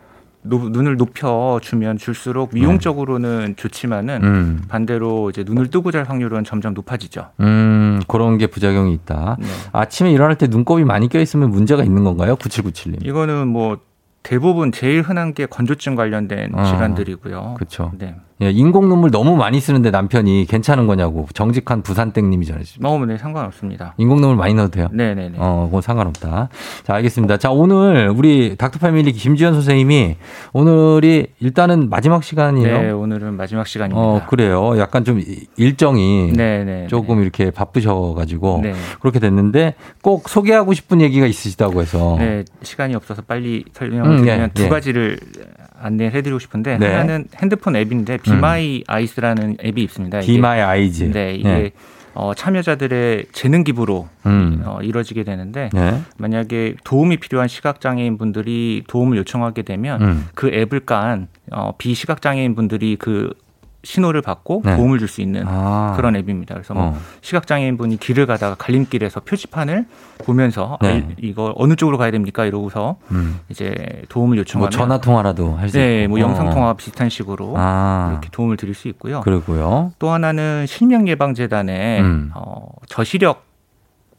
노- 눈을 높여 주면 줄수록 미용적으로는 좋지만은 음. 반대로 이제 눈을 뜨고 잘 확률은 점점 높아지죠. 음, 그런 게 부작용이 있다. 네. 아침에 일어날 때 눈곱이 많이 껴 있으면 문제가 있는 건가요? 9797님. 이거는 뭐 대부분 제일 흔한 게 건조증 관련된 어, 질환들이고요. 그렇죠. 네. 예, 인공 눈물 너무 많이 쓰는데 남편이 괜찮은 거냐고 정직한 부산땡님이 전해주십니다. 어, 네, 상관없습니다. 인공 눈물 많이 넣어도 돼요? 네네네. 어, 그건 상관없다. 자, 알겠습니다. 자, 오늘 우리 닥터패밀리 김지현 선생님이 오늘이 일단은 마지막 시간이에요. 네, 오늘은 마지막 시간입니다. 어, 그래요. 약간 좀 이- 일정이 네네. 조금 이렇게 바쁘셔가지고 네. 그렇게 됐는데 꼭 소개하고 싶은 얘기가 있으시다고 해서 네, 시간이 없어서 빨리 설명을 음, 드리면 예, 두 예. 가지를 안내를 해드리고 싶은데 네. 음. 하나는 핸드폰 앱인데 비마이 아이스라는 앱이 있습니다. Be My Eyes. 네, 이게 네. 어, 참여자들의 재능 기부로 음. 어, 이루어지게 되는데 네. 만약에 도움이 필요한 시각장애인 분들이 도움을 요청하게 되면 음. 그 앱을 깐 어, 비시각장애인 분들이 그 신호를 받고 네. 도움을 줄 수 있는 아. 그런 앱입니다. 그래서 뭐 어. 시각장애인 분이 길을 가다가 갈림길에서 표지판을 보면서 아, 네. 이- 이거 어느 쪽으로 가야 됩니까? 이러고서 음. 이제 도움을 뭐 요청하면 전화 통화라도 할수 네, 있고. 뭐 영상 어. 통화 비슷한 식으로 아. 이렇게 도움을 드릴 수 있고요. 그러고요. 또 하나는 실명예방재단의 음. 어, 저시력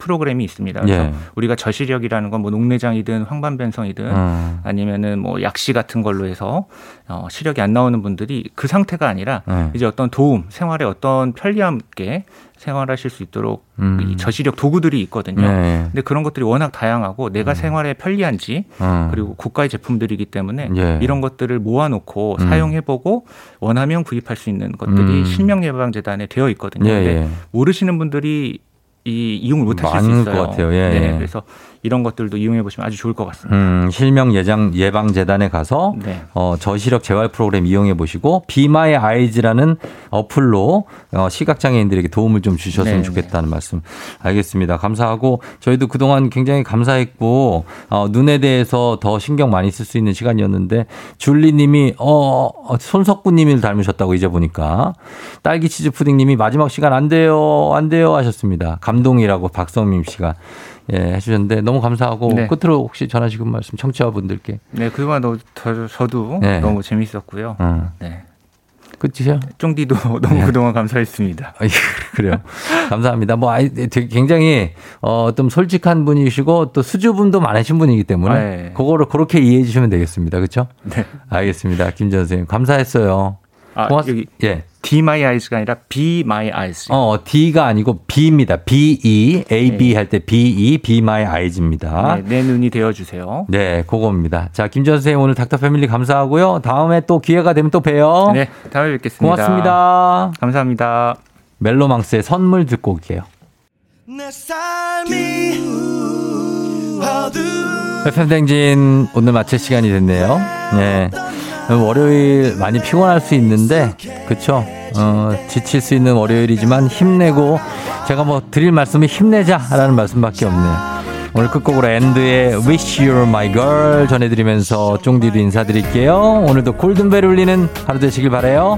프로그램이 있습니다. 그래서 예. 우리가 저시력이라는 건 뭐 녹내장이든 황반변성이든 어. 아니면은 뭐 약시 같은 걸로 해서 어, 시력이 안 나오는 분들이 그 상태가 아니라 네. 이제 어떤 도움, 생활에 어떤 편리함 있게 생활하실 수 있도록 음. 이 저시력 도구들이 있거든요. 네. 근데 그런 것들이 워낙 다양하고 내가 생활에 편리한지 어. 그리고 고가의 제품들이기 때문에 예. 이런 것들을 모아놓고 음. 사용해보고 원하면 구입할 수 있는 것들이 음. 실명예방재단에 되어 있거든요. 예, 근데 예. 모르시는 분들이 이 이용을 못 하실 수 있어요. 것 같아요. 예, 네, 예. 그래서 이런 것들도 이용해 보시면 아주 좋을 것 같습니다. 음, 실명 예방 예방 재단에 가서 네. 어, 저시력 재활 프로그램 이용해 보시고 비마의 아이즈라는 어플로 어, 시각 장애인들에게 도움을 좀 주셨으면 네, 좋겠다는 말씀. 알겠습니다. 감사하고 저희도 그동안 굉장히 감사했고 어, 눈에 대해서 더 신경 많이 쓸 수 있는 시간이었는데 줄리 님이 어, 어, 손석구 님을 닮으셨다고 이제 보니까 딸기 치즈 푸딩 님이 마지막 시간 안 돼요. 안 돼요 하셨습니다. 감동이라고 박성민 씨가 예, 해주셨는데 너무 감사하고 네. 끝으로 혹시 전하시고 말씀 청취자분들께 네, 그동안 너, 저, 저도 네. 너무 재밌었고요. 어. 네. 끝이요? 쫑디도 (laughs) 너무 네. 그동안 감사했습니다. 아, 예, (laughs) 그래요. 감사합니다. 뭐, 아이, 되게 굉장히, 어, 좀 솔직한 분이시고 또 수줍음도 많으신 분이기 때문에 네. 그거를 그렇게 이해해 주시면 되겠습니다. 그렇죠? 네. 알겠습니다. 김 전 선생님. 감사했어요. 아, 고맙- 여기 예. D my eyes가 아니라 B my eyes. 어, D가 아니고 B입니다. B-E, A-B 네. 할때 B-E, Be My Eyes입니다. 네, 내 눈이 되어 주세요. 네, 그겁니다. 자, 김전 선생님 오늘 닥터 패밀리 감사하고요. 다음에 또 기회가 되면 또 봬요. 네, 다음에 뵙겠습니다. 고맙습니다. 감사합니다. 멜로망스의 선물 듣고 올게요. 내 삶이 어두운 FM 댕진 오늘 마칠 시간이 됐네요. 네. 월요일 많이 피곤할 수 있는데, 그쵸? 어, 지칠 수 있는 월요일이지만 힘내고, 제가 뭐 드릴 말씀이 힘내자라는 말씀밖에 없네요. 오늘 끝곡으로 엔드의 Wish You're My Girl 전해드리면서 쫑디도 인사드릴게요. 오늘도 골든벨 울리는 하루 되시길 바래요.